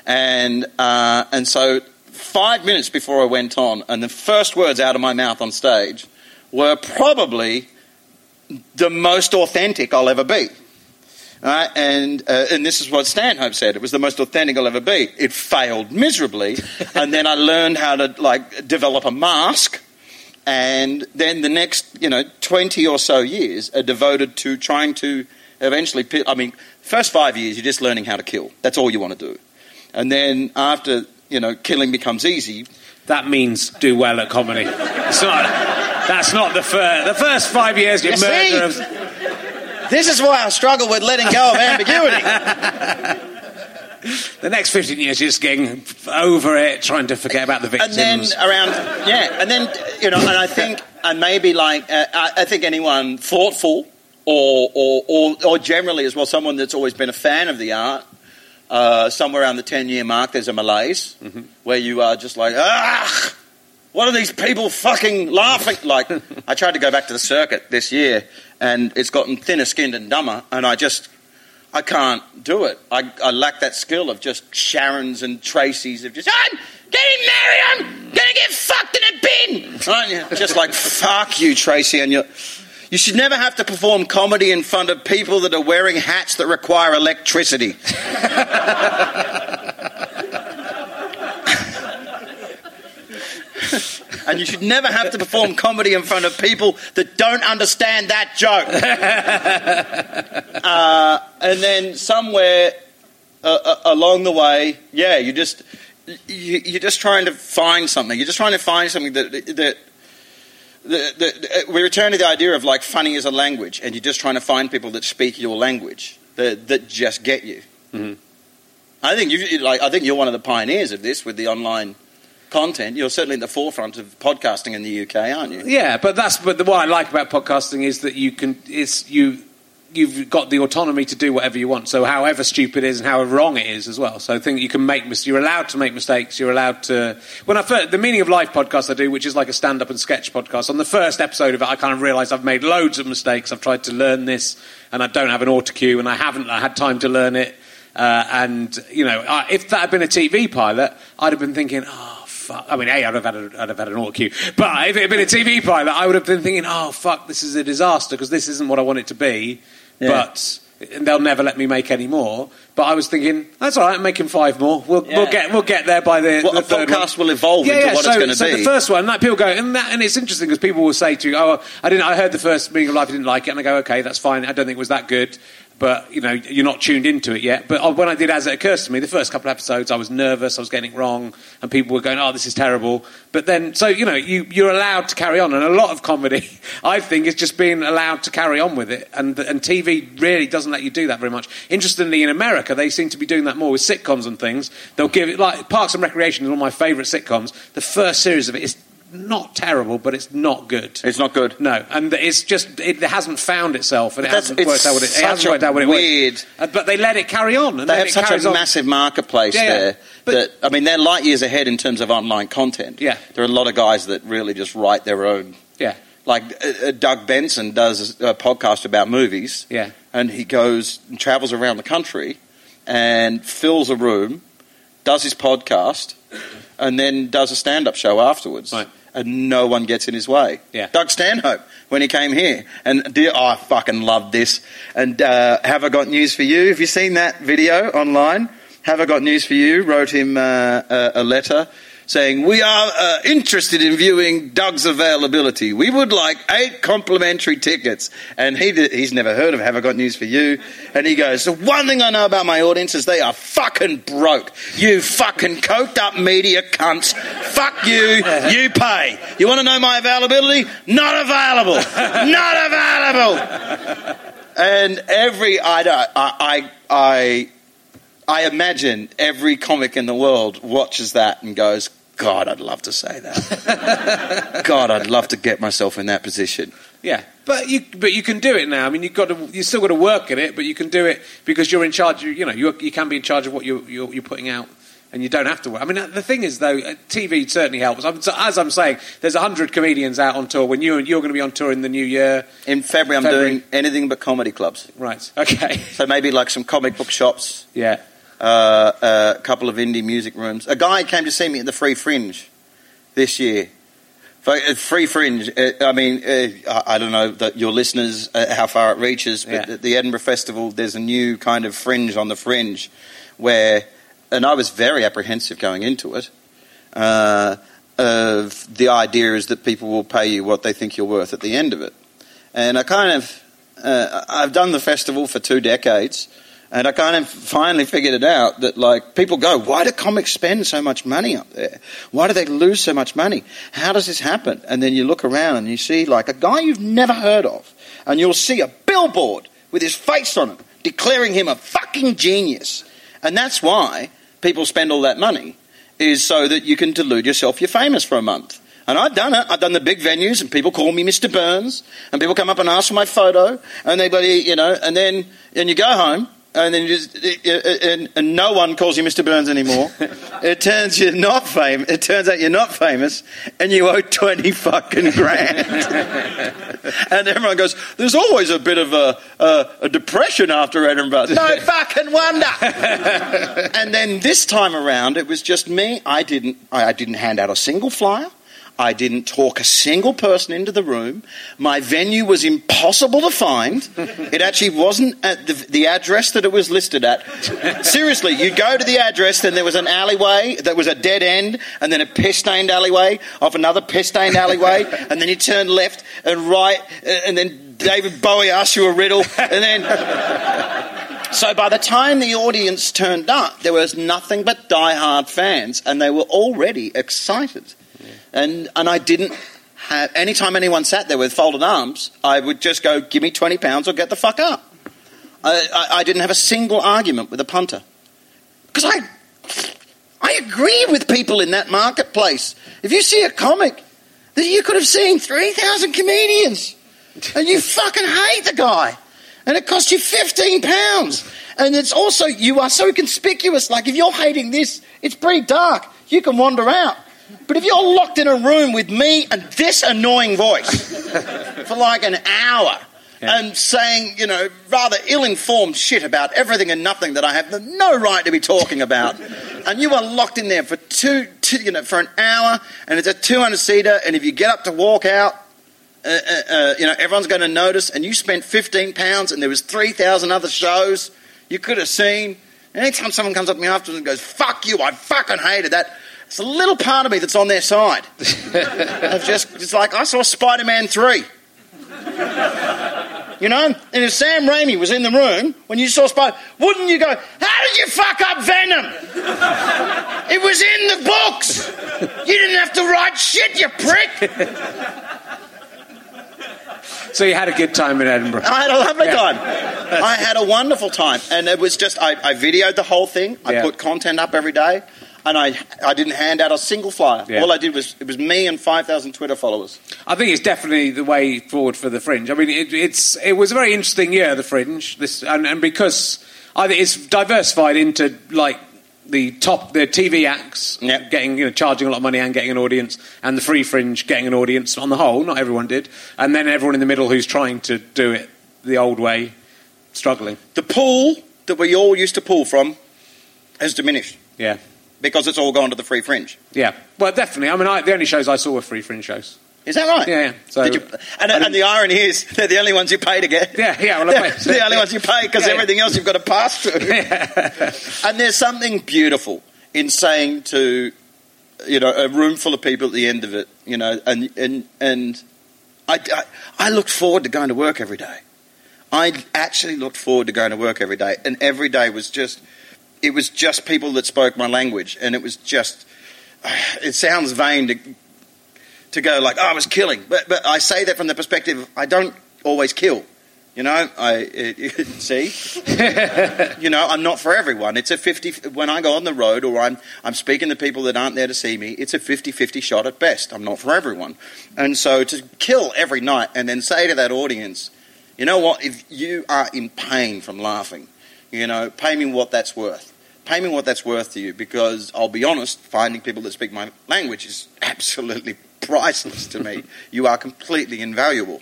And, uh, and so five minutes before I went on, and the first words out of my mouth on stage were probably the most authentic I'll ever be. Right? And, uh, and this is what Stanhope said. It was the most authentic I'll ever be. It failed miserably. and then I learned how to like develop a mask. And then the next, you know, 20 or so years are devoted to trying to eventually, I mean, first five years you're just learning how to kill. That's all you want to do. And then after, you know, killing becomes easy, That means do well at comedy. It's not, that's not the first. The first five years, you're You see? this is why I struggle with letting go of ambiguity. The next 15 years, you're just getting over it, trying to forget about the victims and then around yeah and then you know and i think and maybe like uh, I, think anyone thoughtful or, or or or generally as well someone that's always been a fan of the art uh, somewhere around the 10 year mark there's a malaise where you are just like ah what are these people fucking laughing like i tried to go back to the circuit this year and it's gotten thinner skinned and dumber and i just I can't do it. I, I lack that skill of just Sharon's and Tracy's of just, I'm getting married, I'm Gonna get fucked in a bin! Aren't you? Just like, fuck you, Tracy, and you you should never have to perform comedy in front of people that are wearing hats that require electricity. and you should never have to perform comedy in front of people that don't understand that joke. uh, and then somewhere uh, uh, along the way, yeah, you just you, you're just trying to find something. You're just trying to find something that that. The, the, we return to the idea of like funny as a language, and you're just trying to find people that speak your language that, that just get you. Mm-hmm. I think you like. I think you're one of the pioneers of this with the online content. You're certainly at the forefront of podcasting in the UK, aren't you? Yeah, but that's but the, what I like about podcasting is that you can it's you you've got the autonomy to do whatever you want. So however stupid it is and however wrong it is as well. So I think you can make mis- you're allowed to make mistakes. You're allowed to. When I first the meaning of life podcast I do, which is like a stand up and sketch podcast. On the first episode of it, I kind of realised I've made loads of mistakes. I've tried to learn this, and I don't have an auto cue, and I haven't I had time to learn it. Uh, and you know, I, if that had been a TV pilot, I'd have been thinking, oh fuck. I mean, A, I'd have had, a, I'd have had an auto cue. But if it had been a TV pilot, I would have been thinking, oh, fuck, this is a disaster because this isn't what I want it to be. Yeah. But and they'll never let me make any more. But I was thinking, that's all right, I'm making five more. We'll, Yeah. we'll, get, we'll get there by the, Well, the third podcast one. will evolve yeah, into yeah, what so, it's going to so be. the first one, like people go, and, that, and it's interesting because people will say to you, oh, I didn't, I heard the first meaning of life, I didn't like it, and I go, okay, that's fine, I don't think it was that good. But you know, you're not tuned into it yet. But uh, when I did, as it occurs to me, the first couple of episodes, I was nervous, I was getting it wrong, and people were going, "Oh, this is terrible." But then, so you know, you, you're allowed to carry on, and a lot of comedy, I think, is just being allowed to carry on with it. And and TV really doesn't let you do that very much. Interestingly, in America, they seem to be doing that more with sitcoms and things. They'll give it like Parks and Recreation is one of my favourite sitcoms. The first series of it is not terrible, but it's not good. It's not good. No, and it's just it hasn't found itself, and it But that's- hasn't it's worked out what it, it hasn't worked out what it weird- was. Uh, but they let it carry on, and They have such a on. massive marketplace Yeah, yeah. there But- that I mean they're light years ahead in terms of online content. Yeah. there are a lot of guys that really just write their own. Yeah, Like uh, uh, Doug Benson does a podcast about movies. yeah, and he goes and travels around the country and fills a room, does his podcast, and then does a stand-up show afterwards. Right. And no one gets in his way. Yeah. Doug Stanhope when he came here, and dear, oh, I fucking love this. And uh, have I got news for you? Have you seen that video online? Have I got news for you? Wrote him uh, a, a letter saying, We are uh, interested in viewing Doug's availability. We would like eight complimentary tickets. And he did, he's never heard of Have I Got News for You? And he goes, The one thing I know about my audience is they are fucking broke. You fucking coked up media cunts. Fuck you. You pay. You want to know my availability? Not available. Not available. And every, I, don't- I, I, I I imagine every comic in the world watches that and goes, God, I'd love to say that. God, I'd love to get myself in that position. yeah. But you, but you can do it now. I mean, you've got to, you still got to work at it, but you can do it because you're in charge. You, you know, you you can be in charge of what you're, you're, you're putting out. And you don't have to work. I mean, the thing is, though, uh, TV certainly helps. I'm, so- as I'm saying, there's hundred comedians out on tour. When you you're going to be on tour in the new year, In February, I'm February. doing anything but comedy clubs. right? Okay. So maybe like some comic book shops, Yeah. Uh, a couple of indie music rooms. A guy came to see me at the Free Fringe this year. Uh, Free Fringe. Uh, I mean, I don't know that your listeners how far it reaches, but Yeah. at the Edinburgh Festival, there's a new kind of fringe on the fringe, where, and I was very apprehensive going into it. Uh, of the idea is that people will pay you what they think you're worth at the end of it, and I kind of, uh, I've done the festival for two decades. And I kind of finally figured it out that like people go, why do comics spend so much money up there? Why do they lose so much money? How does this happen? And then you look around and you see like a guy you've never heard of, and you'll see a billboard with his face on it declaring him a fucking genius. And that's why people spend all that money is so that you can delude yourself you're famous for a month. And I've done it. I've done the big venues, and people call me Mr. Burns, and people come up and ask for my photo, and they, you know, and then and you go home, and then you just and, and no one calls you Mr. Burns anymore. it turns you're not famous. It turns out you're not famous, and you owe twenty fucking grand. and everyone goes, "There's always a bit of a, a, a depression after Edinburgh." No fucking wonder. and then this time around, it was just me. I didn't. I, I didn't hand out a single flyer. I didn't talk a single person into the room. My venue was impossible to find. It actually wasn't at the, the address that it was listed at. Seriously, you go to the address, then there was an alleyway that was a dead end, and then a piss stained alleyway off another piss stained alleyway, and then you turn left and right, and then David Bowie asks you a riddle, and then. So by the time the audience turned up, there was nothing but die-hard fans, and they were already excited. And, and I didn't have, anytime anyone sat there with folded arms, I would just go, give me 20 pounds or get the fuck up. I, I, I didn't have a single argument with a punter. Because I, I agree with people in that marketplace. If you see a comic that you could have seen 3,000 comedians and you fucking hate the guy and it costs you 15 pounds. And it's also, you are so conspicuous. Like if you're hating this, it's pretty dark. You can wander out. But if you're locked in a room with me and this annoying voice for like an hour Yeah. and saying, you know, rather ill informed shit about everything and nothing that I have no right to be talking about, and you are locked in there for two, two you know, for an hour, and it's a 200 seater, and if you get up to walk out, uh, uh, uh, you know, everyone's going to notice, and you spent 15 pounds, and there was 3,000 other shows you could have seen. And anytime someone comes up to me afterwards and goes, fuck you, I fucking hated that, it's a little part of me that's on their side. I've just, it's like, I saw Spider Man 3. You know, and if Sam Raimi was in the room when you saw Spider, wouldn't you go, How did you fuck up Venom? It was in the books. You didn't have to write shit, you prick. So you had a good time in Edinburgh. I had a lovely Yeah. time. I had a wonderful time, and it was just I, I videoed the whole thing. I Yeah. put content up every day, and I I didn't hand out a single flyer. Yeah. All I did was it was me and five thousand Twitter followers. I think it's definitely the way forward for the Fringe. I mean, it, it's it was a very interesting year, the Fringe, this, and, and because I think it's diversified into like the top, the TV acts Yep. getting you know charging a lot of money and getting an audience, and the Free Fringe getting an audience on the whole. Not everyone did, and then everyone in the middle who's trying to do it the old way, struggling. The pool that we all used to pull from has diminished Yeah, because it's all gone to the free fringe. yeah. Well, definitely. I mean, I, the only shows I saw were Free Fringe shows. Is that right? Yeah, yeah. So- you, and, and the irony is, they're the only ones you pay to get. Yeah, yeah, well, I they're the only ones you pay because Yeah, yeah. everything else you've got to pass through. and there's something beautiful in saying to, you know, a room full of people at the end of it, you know, and and and I, I, I looked forward to going to work every day. I actually looked forward to going to work every day, and every day was just, it was just people that spoke my language, and it was just, it sounds vain to to go like, oh, I was killing. But, but I say that from the perspective, I don't always kill. You know, I it, see, you know, I'm not for everyone. It's a 50 when I go on the road or I'm I'm speaking to people that aren't there to see me. It's a 50-50 shot at best. I'm not for everyone. And so to kill every night and then say to that audience, you know what? If you are in pain from laughing, you know, pay me what that's worth. Pay me what that's worth to you because I'll be honest, finding people that speak my language is absolutely priceless to me. You are completely invaluable.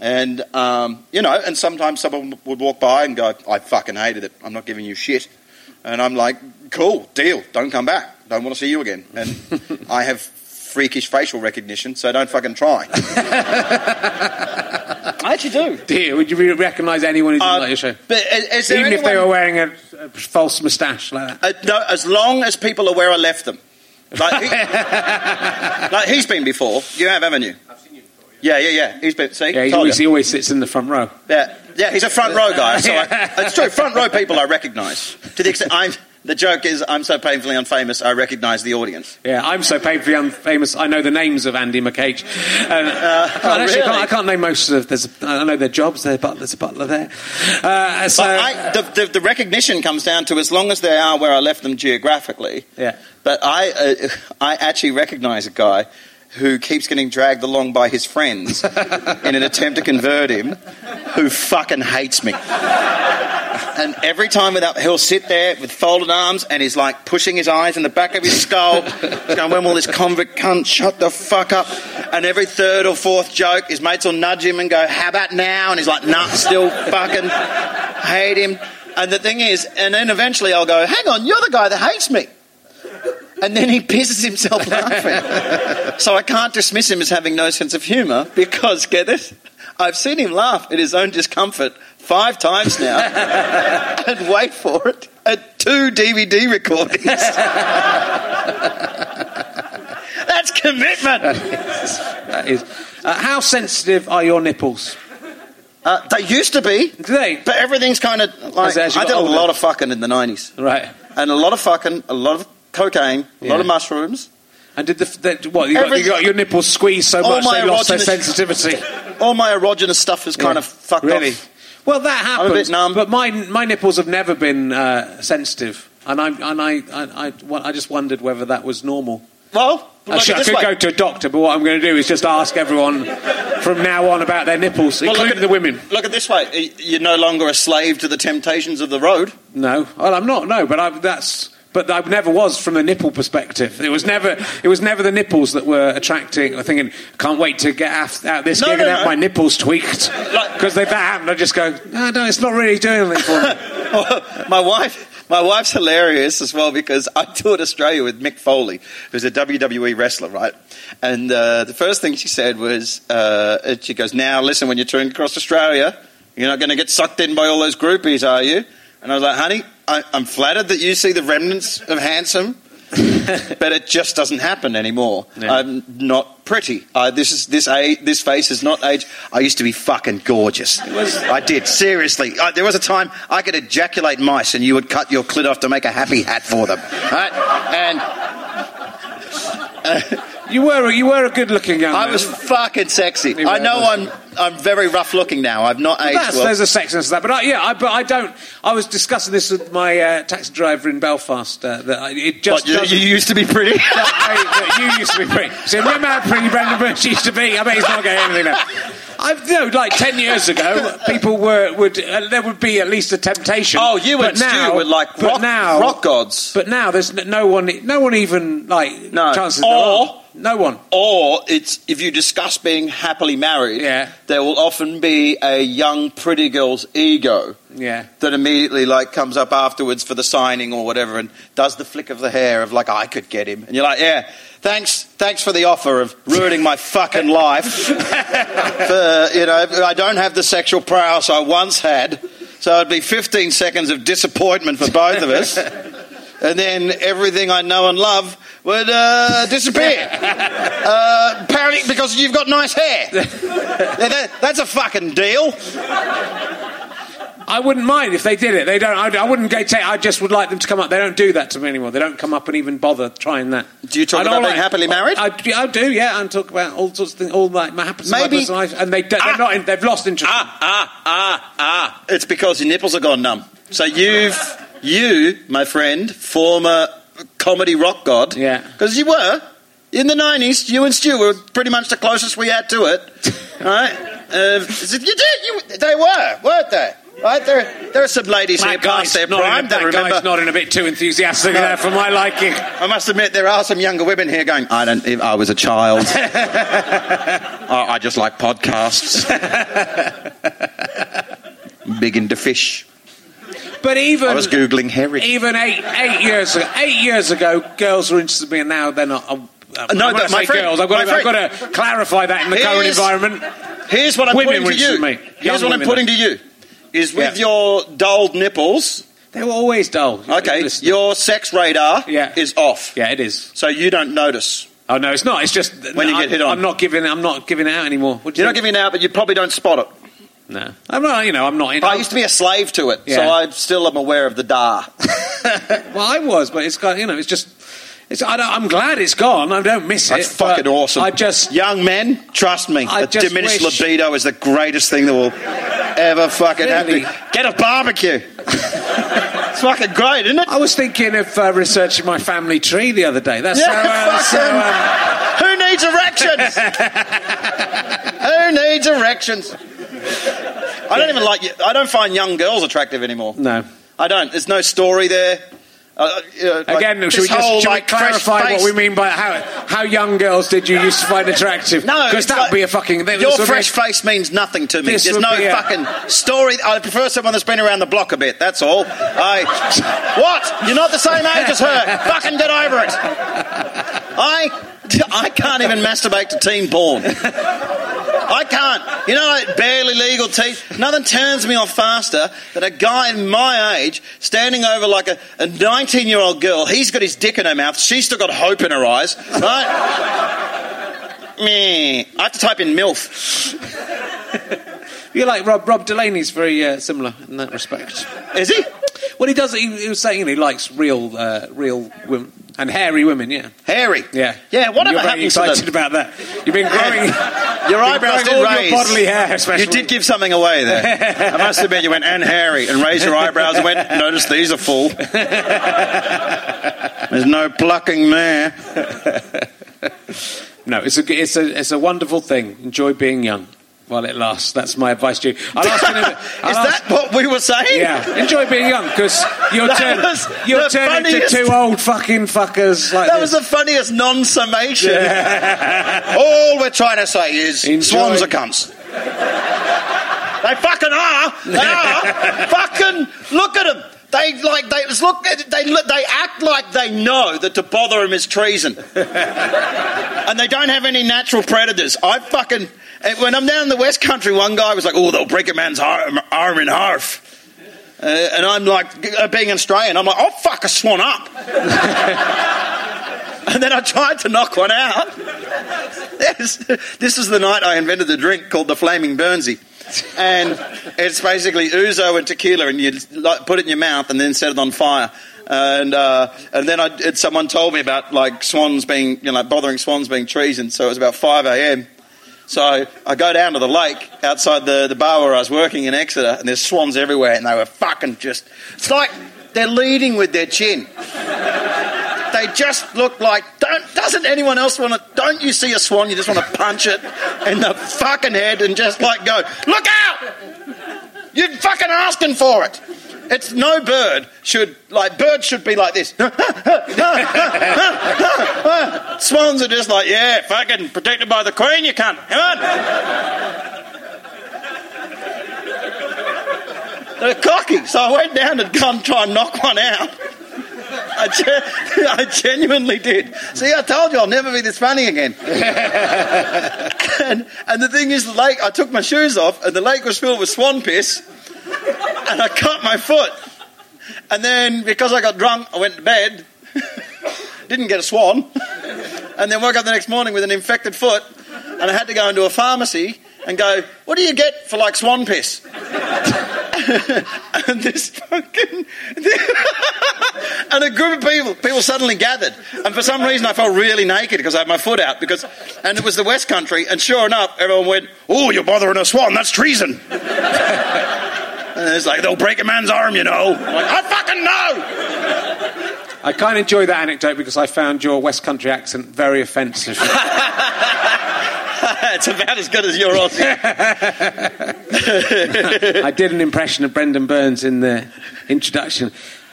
And, um, you know, and sometimes someone would walk by and go, I fucking hated it. I'm not giving you shit. And I'm like, cool, deal. Don't come back. Don't want to see you again. And I have freakish facial recognition, so don't fucking try. I actually do. Dear, would you recognise anyone who didn't Uh, like your show? But is, is there Even if they were wearing a, a false moustache like that. Uh, no, as long as people are where I left them. Like, he, like he's been before. You have, haven't you? I've seen you before. Yeah, yeah, yeah. He's been. See, Yeah, he always, he always sits in the front row. yeah, yeah. He's a front row guy. So I, it's true. Front row people I recognise. To the extent I'm. The joke is, I'm so painfully unfamous, I recognise the audience. Yeah, I'm so painfully unfamous. I know the names of Andy McCage. And, uh, I, can't oh, actually, really? can't, I can't name most of. A, I know their jobs. There's a butler, there's a butler there. Uh, so, But I, the, the, the recognition comes down to as long as they are where I left them geographically. Yeah. But I, uh, I actually recognise a guy who keeps getting dragged along by his friends in an attempt to convert him, who fucking hates me. And every time without, he'll sit there with folded arms and he's like pushing his eyes in the back of his skull. Going, when will this convict cunt shut the fuck up? And every third or fourth joke, his mates will nudge him and go, how about now? And he's like, nah, still fucking hate him. And the thing is, and then eventually I'll go, hang on, you're the guy that hates me. And then he pisses himself laughing. so I can't dismiss him as having no sense of humour because, get this, I've seen him laugh at his own discomfort five times now. and wait for it, at two DVD recordings. That's commitment. That is. Uh, how sensitive are your nipples? Uh, they used to be, they? but everything's kind of like. I did a lot of fucking in the 90s. Right. And a lot of fucking, a lot of cocaine, a lot of mushrooms. And did the, the what you got, you got your nipples squeezed so much they lost their sensitivity? All my erogenous stuff is kind of fucked really? off. Well, that happens. bit numb. But my my nipples have never been uh, sensitive, and I and I, I I well, I just wondered whether that was normal. Well, Actually, I could way. go to a doctor, but what I'm going to do is just ask everyone from now on about their nipples, Well, including at- the women. Look at this way. You're no longer a slave to the temptations of the road. No, well, I'm not. No, but I, that's. But I never was from the nipple perspective. It was never. It was never the nipples that were attracting. I'm thinking, can't wait to get out, out this No, gig no, and have my nipples tweaked. because Like- if that happened, I just go, no, no, it's not really doing anything for me. my wife, my wife's hilarious as well because I toured Australia with Mick Foley, who's a WWE wrestler, right? And uh, the first thing she said was, uh, she goes, "Now listen, when you're touring across Australia, you're not going to get sucked in by all those groupies, are you?" And I was like, "Honey, I, I'm flattered that you see the remnants of handsome." but it just doesn't happen anymore. Yeah. I'm not pretty. Uh, this is this age, this face is not age. I used to be fucking gorgeous. I did seriously. Uh, there was a time I could ejaculate mice, and you would cut your clit off to make a happy hat for them. Right? And You were you were a good looking young man. I was fucking sexy. You I know I'm I'm very rough looking now. I've not aged That's, well. there's a sexiness to that, but I, yeah, I, but I don't. I was discussing this with my uh, taxi driver in Belfast. Uh, that I, it just But you, you used to be pretty. that you used to be pretty. So remember how pretty Brendon Burns used to be? I bet he's not getting anything now. I you know, like ten years ago, people were would uh, there would be at least a temptation. Oh, you but and Stu now, were like but rock- now, rock gods. But now there's no one, no one even like No. chances. Or- there are. No one. Or it's if you discuss being happily married, Yeah. there will often be a young pretty girl's ego Yeah. that immediately like comes up afterwards for the signing or whatever and does the flick of the hair of like I could get him and you're like yeah thanks thanks for the offer of ruining my fucking life for, you know I don't have the sexual prowess I once had so it'd be 15 seconds of disappointment for both of us and then everything I know and love would uh, disappear. uh, apparently, because you've got nice hair. Yeah, that- that's a fucking deal. I wouldn't mind if they did it. They don't. I, I wouldn't go take. I just would like them to come up. They don't do that to me anymore. They don't come up and even bother trying that. Do you talk I don't about being happily married? I, I do. Yeah, and talk about all sorts of things. All like my happiness, Maybe- my life, and they they're Ah. not. In, they've lost interest. Ah, ah, ah, ah. It's because your nipples are gone numb. So you've, you, my friend, former comedy rock god, Yeah. because you were in the nineties. You and Stu were pretty much the closest we had to it, right? Uh, you did. You, they were, weren't they? Right? There, there are some ladies here that past guy's, their not prime in, that remember. guy's nodding a bit too enthusiastic there for my liking. I must admit, there are some younger women here going, I don't, if I was a child. I, I just like podcasts. Big into fish. But even I was Googling herring. even eight eight years ago, eight years ago, girls were interested in me, and now they're not. I'm, I'm, No, I'm but my friend- girls. I've got, to, I've got to clarify that in the current environment. Here's what I'm Women putting to you. me. Here's what I'm putting to you. Is with Yeah. your dulled nipples, They were always dull. okay, Listen. your sex radar Yeah. is off. yeah, it is. So you don't notice. Oh no, it's not. It's just When you get hit on. I'm not giving. I'm not giving it out anymore. What do You're you not giving it out, but you probably don't spot it. No, I'm not. You know, I'm not. In, I used to be a slave to it, so Yeah. I still am aware of the da. well, I was, but it's got. You know, it's just. It's. I don't, I'm glad it's gone. I don't miss That's it. but fucking awesome. I just. young men, trust me, I the diminished wish- libido is the greatest thing that will ever fucking Really? happen. Get a barbecue. it's fucking great, isn't it? I was thinking of uh, researching my family tree the other day. That's Yeah, so. Uh, so um, Who needs erections? Who needs erections? I don't even like. I don't find young girls attractive anymore. No. I don't. There's no story there. Uh, you know, like, Again, should we just whole, should like, we clarify what we mean by how how young girls did you used to find attractive? No, because that would like- be a fucking. that Your fresh face means nothing to me. There's no be fucking story. I prefer someone that's been around the block a bit. That's all. I. What? You're not the same age as her. Fucking get over it. I. I can't even masturbate to teen porn. I can't. You know, like barely legal teeth. Nothing turns me off faster than a guy my age standing over like a, a 19 year old girl. He's got his dick in her mouth. She's still got hope in her eyes. Right? Meh. I have to type in MILF. You're like Rob. Rob Delaney's very uh, similar in that respect. Is he? Well, he does. He, he was saying he likes real, uh, real women and hairy women. Yeah. Hairy. Yeah. Yeah, whatever You're very happened to excited the- about that. You've been um, growing. Your eyebrows growing did all your bodily hair, especially. You did give something away there. I must admit, you went and hairy and raised your eyebrows and went. Notice these are full. There's no plucking there. No, it's a it's a it's a wonderful thing. Enjoy being young while it lasts. That's my advice to you. I'll ask you. I'll Is ask- that what we were saying? Yeah, enjoy being young because you're, turn you'll the turn into two old fucking fuckers like That was the funniest non-summation. All we're trying to say is Enjoy. swans are cunts. they fucking are. They are. fucking look at them. They like they look. They look- they act like they know that to bother them is treason, and they don't have any natural predators. I fucking and when I'm down in the West Country, one guy was like, "Oh, they'll break a man's arm, arm in half." Uh, and I'm like, uh, being Australian, I'm like, I'll fuck a swan up. and then I tried to knock one out. This, is the night I invented the drink called the Flaming Burnsy. And it's basically ouzo and tequila, and you put it in your mouth and then set it on fire. And uh, and then I, it, someone told me about like swans being, you know, bothering swans being treason. So it was about 5 a.m. So I go down to the lake outside the, the bar where I was working in Exeter, and there's swans everywhere, and they were fucking just. It's like they're leading with their chin. They just look like. Don't, doesn't anyone else want to? Don't you see a swan? You just want to punch it in the fucking head and just like go, look out! You're fucking asking for it. It's no bird should like birds should be like this. Swans are just like, yeah, fucking protected by the queen, you cunt. Come on. They're cocky, so I went down to come try and knock one out. I, gen- I genuinely did. See, I told you I'll never be this funny again. and, and the thing is, the lake, I took my shoes off, and the lake was filled with swan piss, and I cut my foot. And then, because I got drunk, I went to bed, didn't get a swan, and then woke up the next morning with an infected foot, and I had to go into a pharmacy and go, What do you get for like swan piss? and this fucking. and a group of people, people suddenly gathered. And for some reason, I felt really naked because I had my foot out. Because, and it was the West Country, and sure enough, everyone went, "Oh, you're bothering a swan? That's treason." And it's like they'll break a man's arm, you know. I'm like, I fucking know. I kind of enjoy that anecdote because I found your West Country accent very offensive. it's about as good as your Aussie. I did an impression of Brendon Burns in the introduction.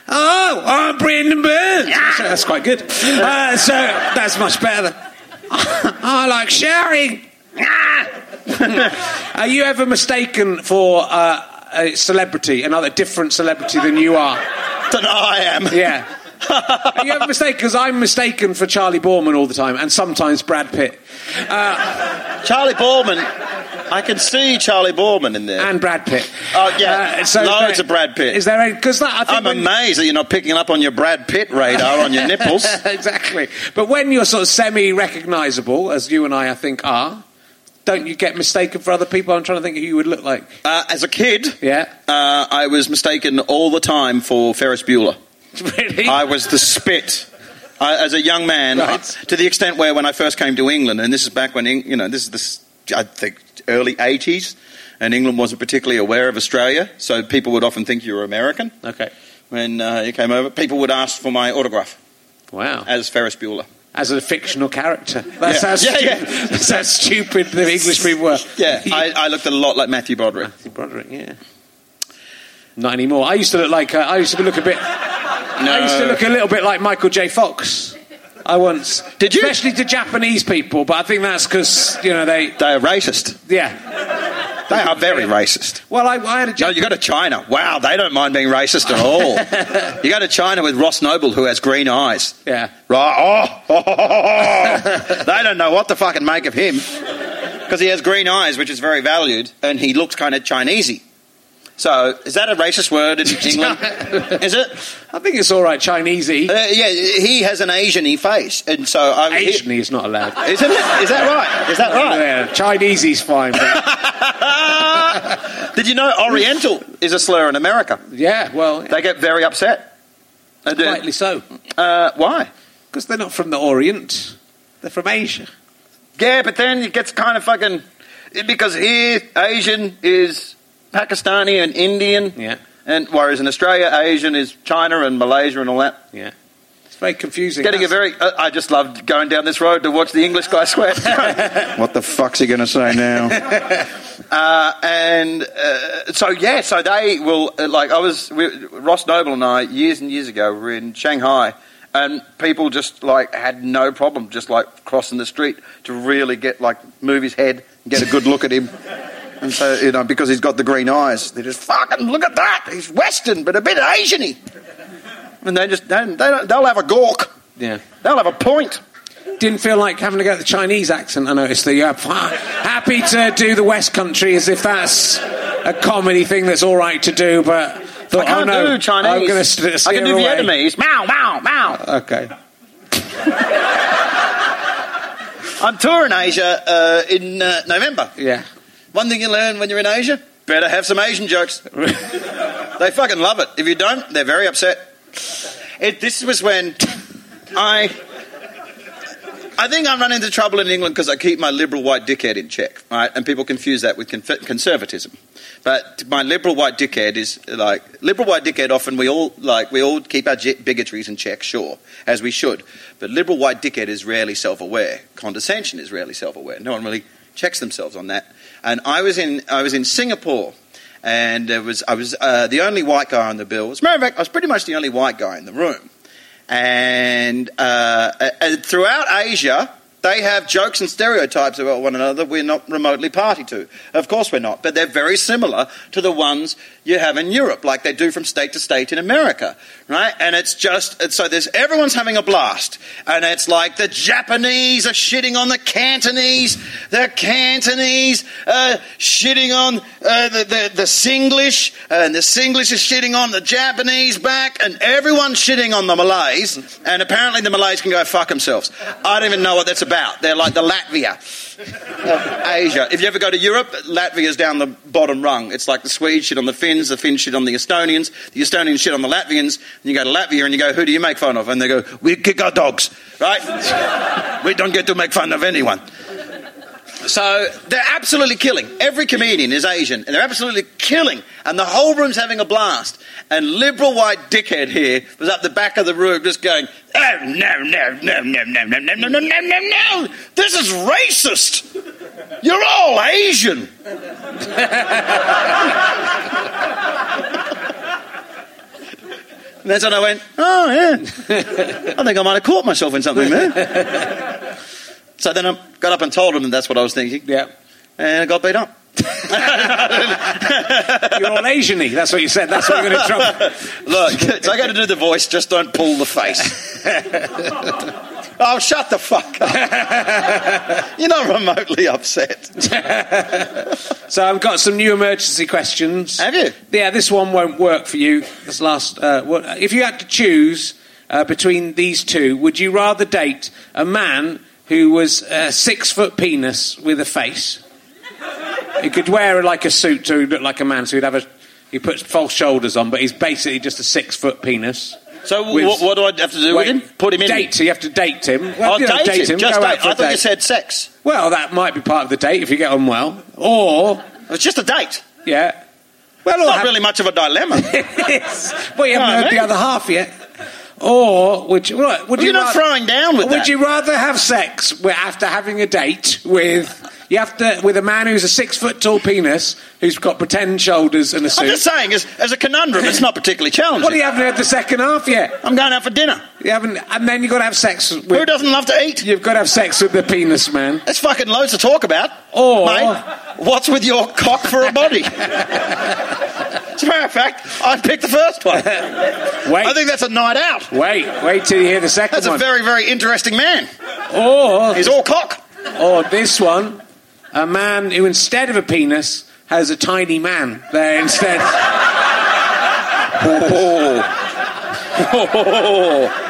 Oh, I'm Brendon Burns. So that's quite good. Uh, so that's much better. I like showering. Are you ever mistaken for uh, a celebrity, another different celebrity than you are? Than I am. Yeah. You ever mistaken? Because I'm mistaken for Charley Boorman all the time, and sometimes Brad Pitt. Uh, Charley Boorman. I can see Charley Boorman in there. and Brad Pitt. Oh, yeah. Uh, is there- Loads of Brad Pitt. Is there? Because that I think I'm amazed that you're not picking up on your Brad Pitt radar on your nipples. exactly. But when you're sort of semi-recognisable, as you and I, I think, are, don't you get mistaken for other people? I'm trying to think who you would look like. Uh, as a kid, Yeah. uh, I was mistaken all the time for Ferris Bueller. really? I was the spit. I, as a young man, Right. I- to the extent where when I first came to England, and this is back when you know this is the s- I think early '80s, and England wasn't particularly aware of Australia, so people would often think you were American. okay. When uh, you came over, people would ask for my autograph Wow. as Ferris Bueller. As a fictional character. That's, Yeah. how, Yeah, yeah. that's how stupid the English people were. Yeah, I, I looked a lot like Matthew Broderick. Matthew Broderick, yeah. Not anymore. I used to look like uh, I used to look a bit. No. I used to look a little bit like Michael J. Fox. I once Did you? especially to Japanese people, but I think that's because you know they, They are racist. yeah. They are very racist. Well, I, I had a No, you go to China. Wow, they don't mind being racist at all. you go to China with Ross Noble, who has green eyes. yeah. Right? Oh, they don't know what to fucking make of him because he has green eyes, which is very valued, and he looks kind of Chinesey. So, is that a racist word in England? is it? I think it's all right, Chinesey. Uh, yeah, he has an Asian-y face, and so I. he- Asian is not allowed. Isn't it? Is that right? Is that right? Yeah, Chinese's fine. But Did you know Oriental is a slur in America? yeah, well, They get very upset. Rightly so, Uh, why? because they're not from the Orient; they're from Asia. Yeah, but then it gets kind of fucking because here Asian is Pakistani and Indian, Yeah, and whereas in Australia Asian is China and Malaysia and all that. yeah. It's very confusing. Getting a very. Uh, I just loved going down this road to watch the English guy sweat. what the fuck's he going to say now? uh, and uh, so yeah, so they will uh, like I was we, Ross Noble and I years and years ago were in Shanghai. And people just like had no problem just like crossing the street to really get like move his head and get a good look at him. And so, you know, because he's got the green eyes, they just fucking look at that. He's Western, but a bit Asian-y. And they just, they, they don't, they'll have a gawk. Yeah. They'll have a point. Didn't feel like having to go to the Chinese accent. I noticed that you're happy to do the West Country as if that's a comedy thing that's all right to do, but thought, I can't oh no, do Chinese. I'm going to st- I can do away. Vietnamese. Meow, meow, meow. Okay. I'm touring Asia uh, in uh, November. Yeah. One thing you learn when you're in Asia, better have some Asian jokes. they fucking love it. If you don't, they're very upset. It, this was when I. I think I run into trouble in England because I keep my liberal white dickhead in check, right? And people confuse that with conf- conservatism. But my liberal white dickhead is like liberal white dickhead. Often we all like we all keep our bigotries in check, sure, as we should. But liberal white dickhead is rarely self-aware. Condescension is rarely self-aware. No one really checks themselves on that. And I was in I was in Singapore, and there was I was uh, the only white guy on the bill. As a matter of fact, I was pretty much the only white guy in the room. And uh, uh, throughout Asia, they have jokes and stereotypes about one another we're not remotely party to. Of course we're not, but they're very similar to the ones you have in Europe, like they do from state to state in America, right? And it's just so there's everyone's having a blast, and it's like the Japanese are shitting on the Cantonese, the Cantonese uh, shitting on uh, the, the the Singlish, and the Singlish is shitting on the Japanese back, and everyone's shitting on the Malays, and apparently the Malays can go fuck themselves. I don't even know what that's about. They're like the Latvia of uh, Asia. If you ever go to Europe, Latvia's down the bottom rung. It's like the Swedes shit on the Finns, the Finns shit on the Estonians, the Estonians shit on the Latvians. And you go to Latvia and you go, who do you make fun of? And they go, we kick our dogs, right? we don't get to make fun of anyone. So they're absolutely killing. Every comedian is Asian, and they're absolutely killing. And the whole room's having a blast. And liberal white dickhead here was up the back of the room just going, oh, no, no, no, no, no, no, no, no, no, no, no, no. This is racist. You're all Asian. And that's when I went, oh, yeah. I think I might have caught myself in something there. So then I got up and told him that that's what I was thinking, Yeah. and I got beat up. You're all Asian-y. That's what you said. That's what you're going to trouble. Look, so I got to do the voice, just don't pull the face. oh, shut the fuck up. You're not remotely upset. So I've got some new emergency questions. Have you? Yeah, this one won't work for you. This last, uh, what, if you had to choose uh, between these two, would you rather date a man who was a six foot penis with a face? He could wear like a suit to look like a man, so he'd have a. He puts false shoulders on, but he's basically just a six foot penis. So With- what, what do I have to do Wait, with him? Put him in? Date. So you have to date him. Well, Oh, you know, date, him. Just go date. I thought you said sex. Well, that might be part of the date if you get on well. Or, It's just a date. yeah. Well, or Not have- really much of a dilemma. Well, you haven't Oh, heard the other half yet. Or would you? Would Well, you you're not ra- throwing down with Would that. you rather have sex after having a date with? You have to with a man who's a six foot tall penis who's got pretend shoulders and a I'm suit. just saying, as, as a conundrum, it's not particularly challenging. What you haven't had the second half yet? I'm going out for dinner. You haven't, and then you've got to have sex. With, Who doesn't love to eat? You've got to have sex with the penis man. There's fucking loads to talk about. Or- Mate, what's with your cock for a body? As a matter of fact, I'd pick the first one. Wait, I think that's a night out. wait, wait till you hear the second That's a very, very interesting man. or He's all cock. or this one, a man who instead of a penis has a tiny man there instead. oh. oh.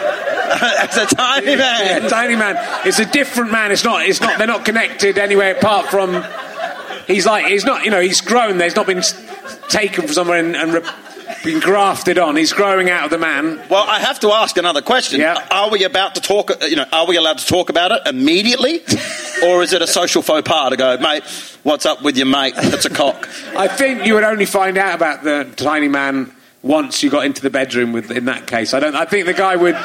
That's a tiny Yeah, man. tiny man. It's a different man. It's not. It's not. They're not connected anywhere apart from. He's like. He's not. You know. He's grown. There's not been taken from somewhere and, and re- been grafted on. He's growing out of the man. Well, I have to ask another question. Yeah. Are we about to talk? You know, are we allowed to talk about it immediately, or is it a social faux pas to go, mate? What's up with your mate? That's a cock. I think you would only find out about the tiny man once you got into the bedroom with. In that case, I don't. I think the guy would.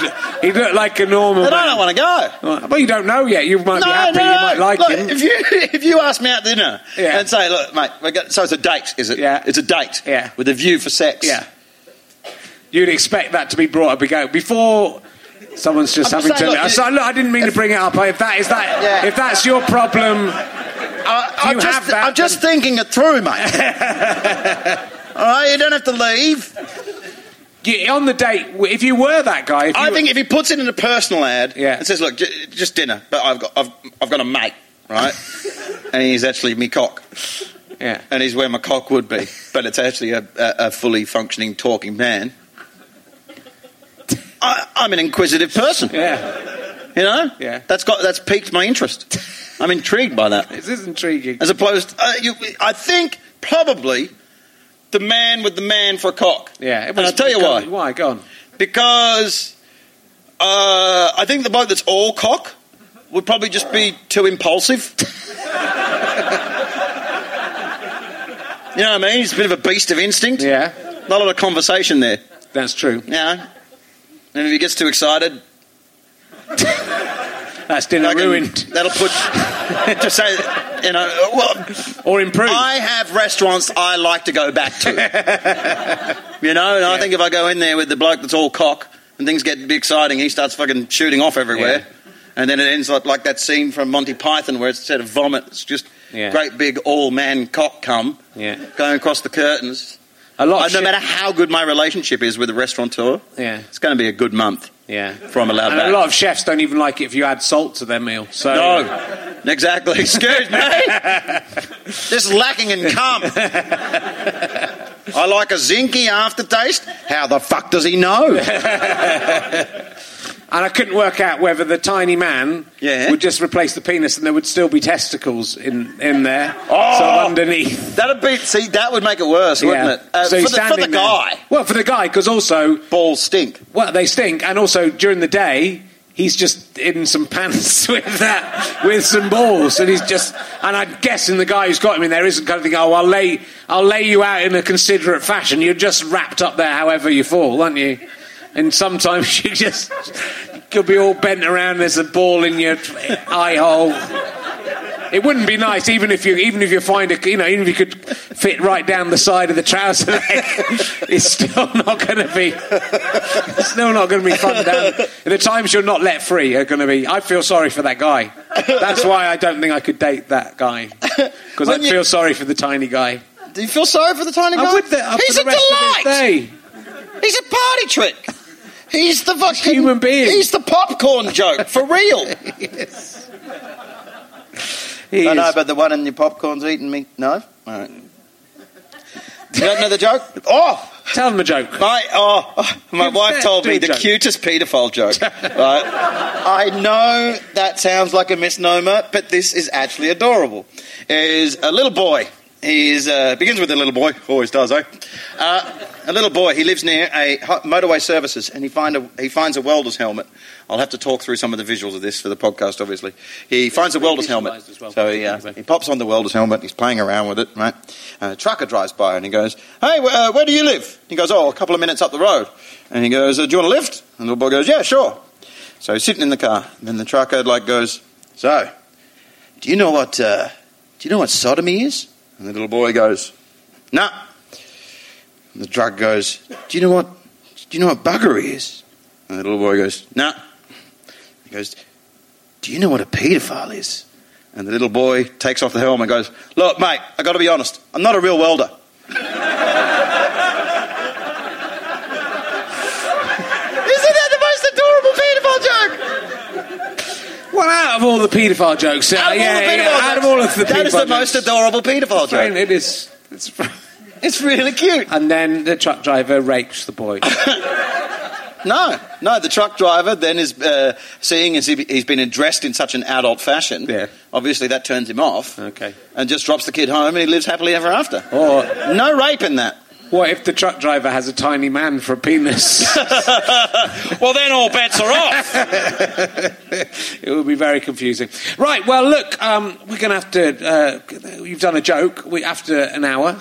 He looked like a normal. But I don't want to go. Well, you don't know yet. You might be happy. you might like Look, him. If you if you ask me out to dinner Yeah. and say, look, mate, we got, so it's a date, is it? Yeah. It's a date. Yeah. With a view for sex. Yeah. You'd expect that to be brought up again before someone's just I'm having just saying, to. look, so, look, I didn't mean to bring it up. If that is that, Yeah. if that's your problem, I, I'm you just, have that, I'm just thinking it through, mate. All right, you don't have to leave. you, on the date, if you were that guy, I were- think if he puts it in a personal ad Yeah. and says, "Look, j- just dinner, but I've got I've, I've got a mate, right? and he's actually me cock, yeah, and he's where my cock would be, but it's actually a, a, a fully functioning talking man." I, I'm an inquisitive person, yeah, you know. Yeah. that's got that's piqued my interest. I'm intrigued by that, this is intriguing. as opposed. Uh, you, I think probably the man with the man for a cock. Yeah, and I'll tell you why. Why? Go on. because uh, I think the bloke that's all cock would probably just be too impulsive. you know what I mean? He's a bit of a beast of instinct. Yeah, Not a lot of conversation there. that's true. You know? And if he gets too excited, That's dinner can- ruined that'll put. to say, you know, well, or improve. I have restaurants I like to go back to. you know, and I think if I go in there with the bloke that's all cock and things get exciting, he starts fucking shooting off everywhere. Yeah. And then it ends like, like that scene from Monty Python where instead of vomit, it's just Yeah. great big all man cock cum Yeah. going across the curtains. a lot. Uh, no shit- matter how good my relationship is with the restaurateur, Yeah. it's going to be a good month Yeah. from I'm allowed And back. a lot of chefs don't even like it if you add salt to their meal. So No, exactly. Excuse me. this is lacking in cum. I like a zinky aftertaste. How the fuck does he know? And I couldn't work out whether the tiny man Yeah. would just replace the penis and there would still be testicles in, in there, Oh. sort of underneath. That'd be see. That would make it worse, wouldn't it? Uh, So for, the, for the there. guy, Well, for the guy, because also, balls stink. well, they stink, and also during the day, he's just in some pants with that, with some balls, and he's just. And I'm guessing the guy who's got him in there isn't kind of thinking, "Oh, I'll lay, I'll lay you out in a considerate fashion." You're just wrapped up there, however you fall, aren't you? And sometimes you just could be all bent around. There's a ball in your eye hole. It wouldn't be nice, even if you even if you find a you know even if you could fit right down the side of the trouser leg, it's still not going to be it's still not going to be fun. Down the times you're not let free are going to be. I feel sorry for that guy. That's why I don't think I could date that guy because I you- feel sorry for the tiny guy. Do you feel sorry for the tiny guy? I would. Uh, He's a the rest of delight. He's a party trick. He's the fucking human being. He's the popcorn joke for real. He I know, but the one in your popcorn's eating me. No, all right. You don't know the joke? Oh, Tell him a joke. My oh, oh, my Give wife told me the joke. cutest paedophile joke. right? I know that sounds like a misnomer, but this is actually adorable. Is a little boy. He's uh, begins with a little boy. Always does, eh? Uh, a little boy. He lives near a motorway services, and he find a, he finds a welder's helmet. I'll have to talk through some of the visuals of this for the podcast. Obviously, he finds a welder's helmet. well. So he, uh, he pops on the welder's helmet. He's playing around with it. Right. Uh, a trucker drives by, and he goes, "Hey, wh- uh, where do you live?" He goes, "Oh, a couple of minutes up the road." And he goes, uh, "Do you want a lift?" And the little boy goes, "Yeah, sure." So he's sitting in the car, and then the trucker like goes, "So, do you know what? Uh, do you know what sodomy is?" And the little boy goes, "No." And the trucker goes, "Do you know what? Do you know what buggery is?" And the little boy goes, "No." He goes, "Do you know what a paedophile is?" And the little boy takes off the helmet and goes, "Look, mate, I got to be honest. I'm not a real welder." Isn't that the most adorable paedophile joke? Well, out of all the paedophile jokes, Out of all yeah, the yeah, out of all of the that is the most adorable paedophile joke. it is. It's, It's really cute. and then the truck driver rapes the boy. No, no. The truck driver then is uh, seeing as he, he's been dressed in such an adult fashion. Yeah. Obviously, that turns him off. Okay. And just drops the kid home, and he lives happily ever after. Or No rape in that. What if the truck driver has a tiny man for a penis? Well, then all bets are off. it would be very confusing. Right. Well, look, um, we're going to have to. Uh, you've done a joke. We after an hour,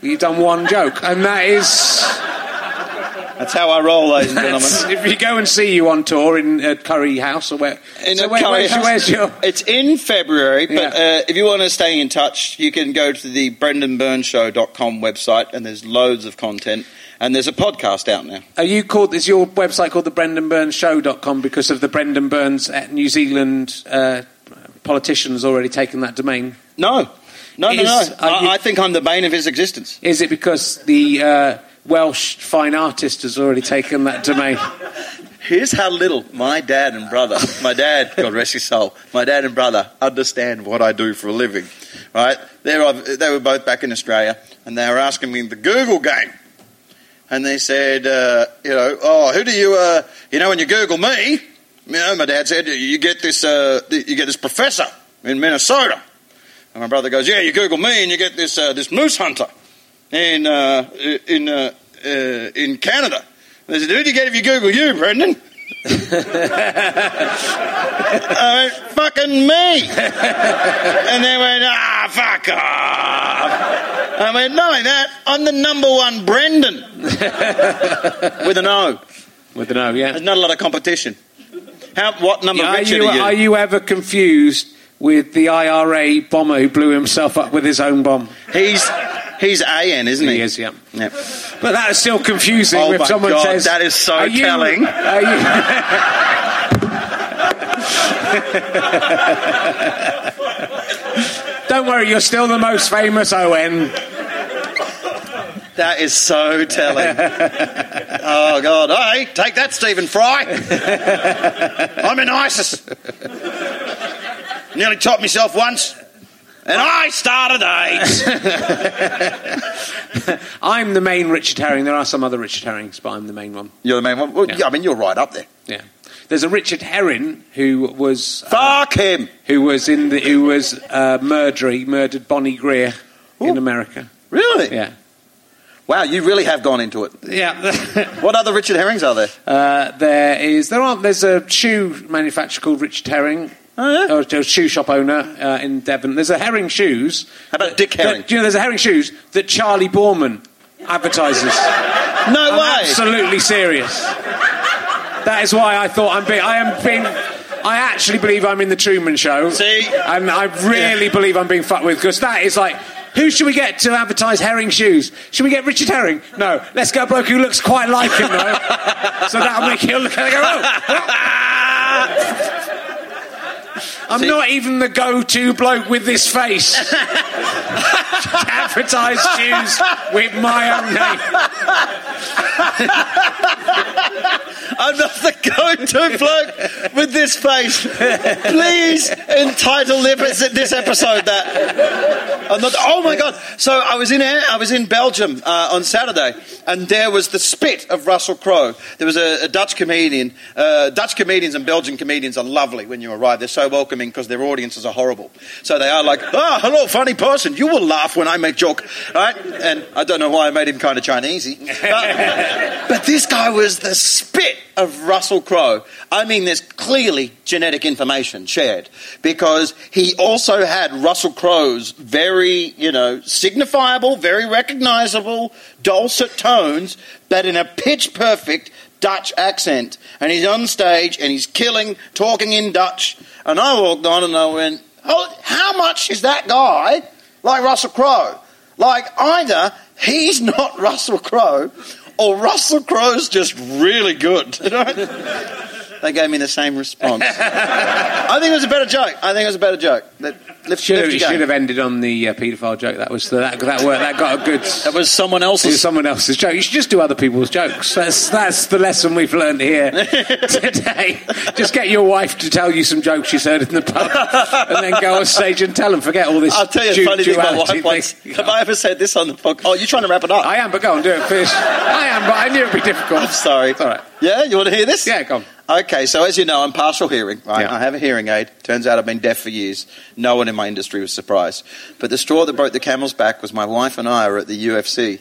you've done one joke, and that is. That's how I roll, ladies and gentlemen. if you go and see you on tour in uh, Curry House or where, In so where- curry where's, house. where's your? It's in February, but Yeah. uh, if you want to stay in touch, you can go to the brendonburnsshow.com website, and there's loads of content. And there's a podcast out now. Are you called? Is your website called the Brendon Burns Show.com because of the Brendon Burns at New Zealand uh, politicians already taken that domain? No, no, no, Is- no. are you- I, I think I'm the bane of his existence. Is it because the uh, Welsh fine artist has already taken that domain? Here's how little my dad and brother, my dad, God rest his soul, my dad and brother understand what I do for a living. Right? They were, they were both back in Australia, and they were asking me the Google game. And they said, uh, you know, oh, who do you, uh, you know, when you Google me, you know, my dad said, you get this, uh, you get this professor in Minnesota. And my brother goes, yeah, you Google me, and you get this, uh, this moose hunter in, uh, in, uh, uh, in Canada. And they said, who do you get if you Google you, Brendon? I went, fucking me. and they went, ah, fuck off. I went, not like that. I'm the number one Brendon. With an O. With an O, yeah. There's not a lot of competition. How, what number Are Richard you, are you? are you ever confused with the IRA bomber who blew himself up with his own bomb? He's, he's AN, isn't he? He is, yeah. Yeah. But that is still confusing Oh if my someone God, says that is so "Are you- telling." are you- Don't worry, you're still the most famous ON. That is so telling. oh, God. Hey, take that, Stephen Fry. I'm in ISIS. Nearly topped myself once. And I started AIDS. I'm the main Richard Herring. There are some other Richard Herrings, but I'm the main one. You're the main one. Well, Yeah. yeah, I mean, you're right up there. Yeah. There's a Richard Herring who was uh, Fuck him. who was in the who was uh, murderer. He murdered Bonnie Greer in America. Really? Yeah. Wow, you really have gone into it. Yeah. What other Richard Herrings are there? Uh, there is there aren't. there's a shoe manufacturer called Richard Herring. Oh, yeah? Or a shoe shop owner uh, in Devon. There's a Herring shoes. How about Dick Herring? That, do you know there's a Herring shoes that Charley Boorman advertises? No I'm way. absolutely serious. That is why I thought I'm being. I am being. I actually believe I'm in the Truman Show. See? and I really believe I'm being fucked with because that is like. Who should we get to advertise Herring shoes? Should we get Richard Herring? No. Let's get a bloke who looks quite like him, though. so that'll make you look and go, oh, I'm See- not even the go-to bloke with this face. advertise shoes with my own name. I'm not the go-to bloke with this face. Please entitle this this episode that. I'm not. Oh my god! So I was in I was in Belgium uh, on Saturday, and there was the spit of Russell Crowe. There was a, a Dutch comedian. Uh, Dutch comedians and Belgian comedians are lovely when you arrive. They're so welcoming because their audiences are horrible. So they are like, ah, hello, funny person. You will laugh when I make joke, right? And I don't know why I made him kind of Chinesey, but, but this guy was the spit of Russell Crowe. I mean, there's clearly genetic information shared because he also had Russell Crowe's very, you know, signifiable, very recognizable, dulcet tones, but in a pitch perfect Dutch accent. And he's on stage and he's killing, talking in Dutch. And I walked on and I went, oh, how much is that guy like Russell Crowe? Like, either he's not Russell Crowe or Russell Crowe's just really good. they gave me the same response. I think it was a better joke. I think it was a better joke. That lift, Should have, lift you should have ended on the uh, paedophile joke. That was the, that that worked. That got a good. That was someone else's. someone else's joke. You should just do other people's jokes. That's that's the lesson we've learned here today. Just get your wife to tell you some jokes she's heard in the pub, and then go on stage and tell them. Forget all this. I'll tell you a du- funny thing my wife once. Have I ever said this on the podcast? Oh, you're trying to wrap it up. I am, but go on, do it first. I am, but I knew it'd be difficult. I'm sorry. It's all right. Yeah, you want to hear this? Yeah, on. Okay, so as you know, I'm partial hearing, right? Yeah. I have a hearing aid. Turns out I've been deaf for years. No one in my industry was surprised. But the straw that broke the camel's back was my wife and I were at the UFC.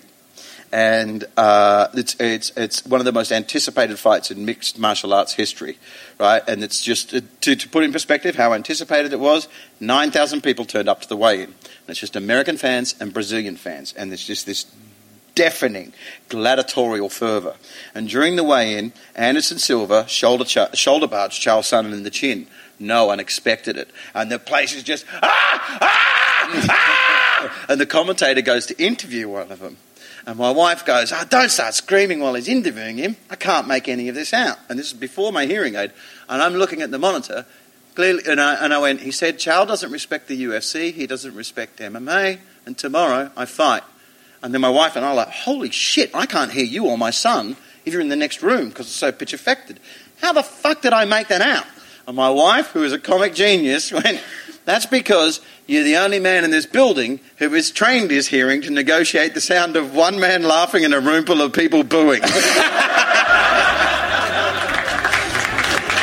And uh, it's, it's, it's one of the most anticipated fights in mixed martial arts history, right? And it's just, uh, to, to put in perspective how anticipated it was, 9,000 people turned up to the weigh in. And it's just American fans and Brazilian fans. And there's just this deafening gladiatorial fervour. And during the weigh-in, Anderson Silva shoulder, cha- shoulder barged Charles Sonnen in the chin. No one expected it. And the place is just, ah, ah, ah! and the commentator goes to interview one of them. And my wife goes, oh, don't start screaming while he's interviewing him. I can't make any of this out. And this is before my hearing aid. And I'm looking at the monitor, clearly, and I, and I went, he said, Charles doesn't respect the UFC, he doesn't respect MMA, and tomorrow I fight. And then my wife and I are like, holy shit, I can't hear you or my son if you're in the next room because it's so pitch affected. How the fuck did I make that out? And my wife, who is a comic genius, went, that's because you're the only man in this building who has trained his hearing to negotiate the sound of one man laughing in a room full of people booing.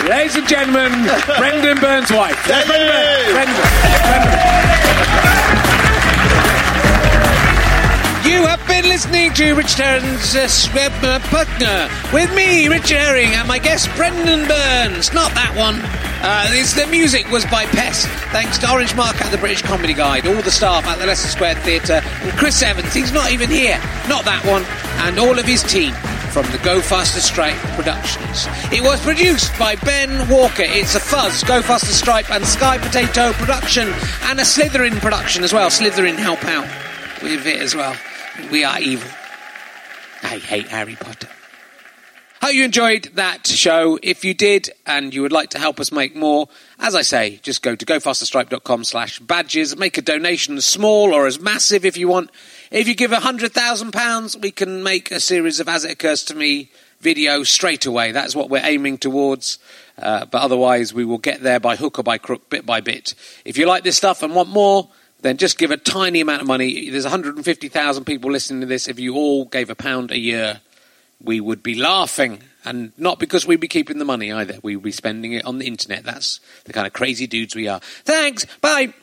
Ladies and gentlemen, Brendon Burns' wife. Brendon you. Brendon been listening to Richard Herring's uh, uh, Partner with me, Richard Herring, and my guest Brendon Burns. Not that one. Uh, the music was by Pest. Thanks to Orange Mark at the British Comedy Guide, all the staff at the Leicester Square Theatre, and Chris Evans. He's not even here. Not that one. And all of his team from the Go Faster Stripe Productions. It was produced by Ben Walker. It's a Fuzz, Go Faster Stripe, and Sky Potato production, and a Slytherin production as well. Slytherin help out with it as well. We are evil. I hate Harry Potter. Hope you enjoyed that show. If you did and you would like to help us make more, as I say, just go to gofasterstripe.com slash badges. Make a donation as small or as massive if you want. If you give £100,000, we can make a series of As It Occurs to Me videos straight away. That's what we're aiming towards. Uh, but otherwise, we will get there by hook or by crook, bit by bit. If you like this stuff and want more, then just give a tiny amount of money. There's 150,000 people listening to this. If you all gave a pound a year, we would be laughing. And not because we'd be keeping the money either. We'd be spending it on the internet. That's the kind of crazy dudes we are. Thanks. Bye.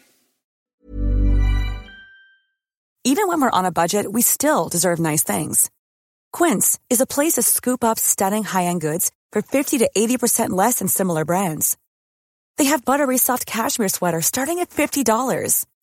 Even when we're on a budget, we still deserve nice things. Quince is a place to scoop up stunning high-end goods for 50 to 80% less than similar brands. They have buttery soft cashmere sweaters starting at $50,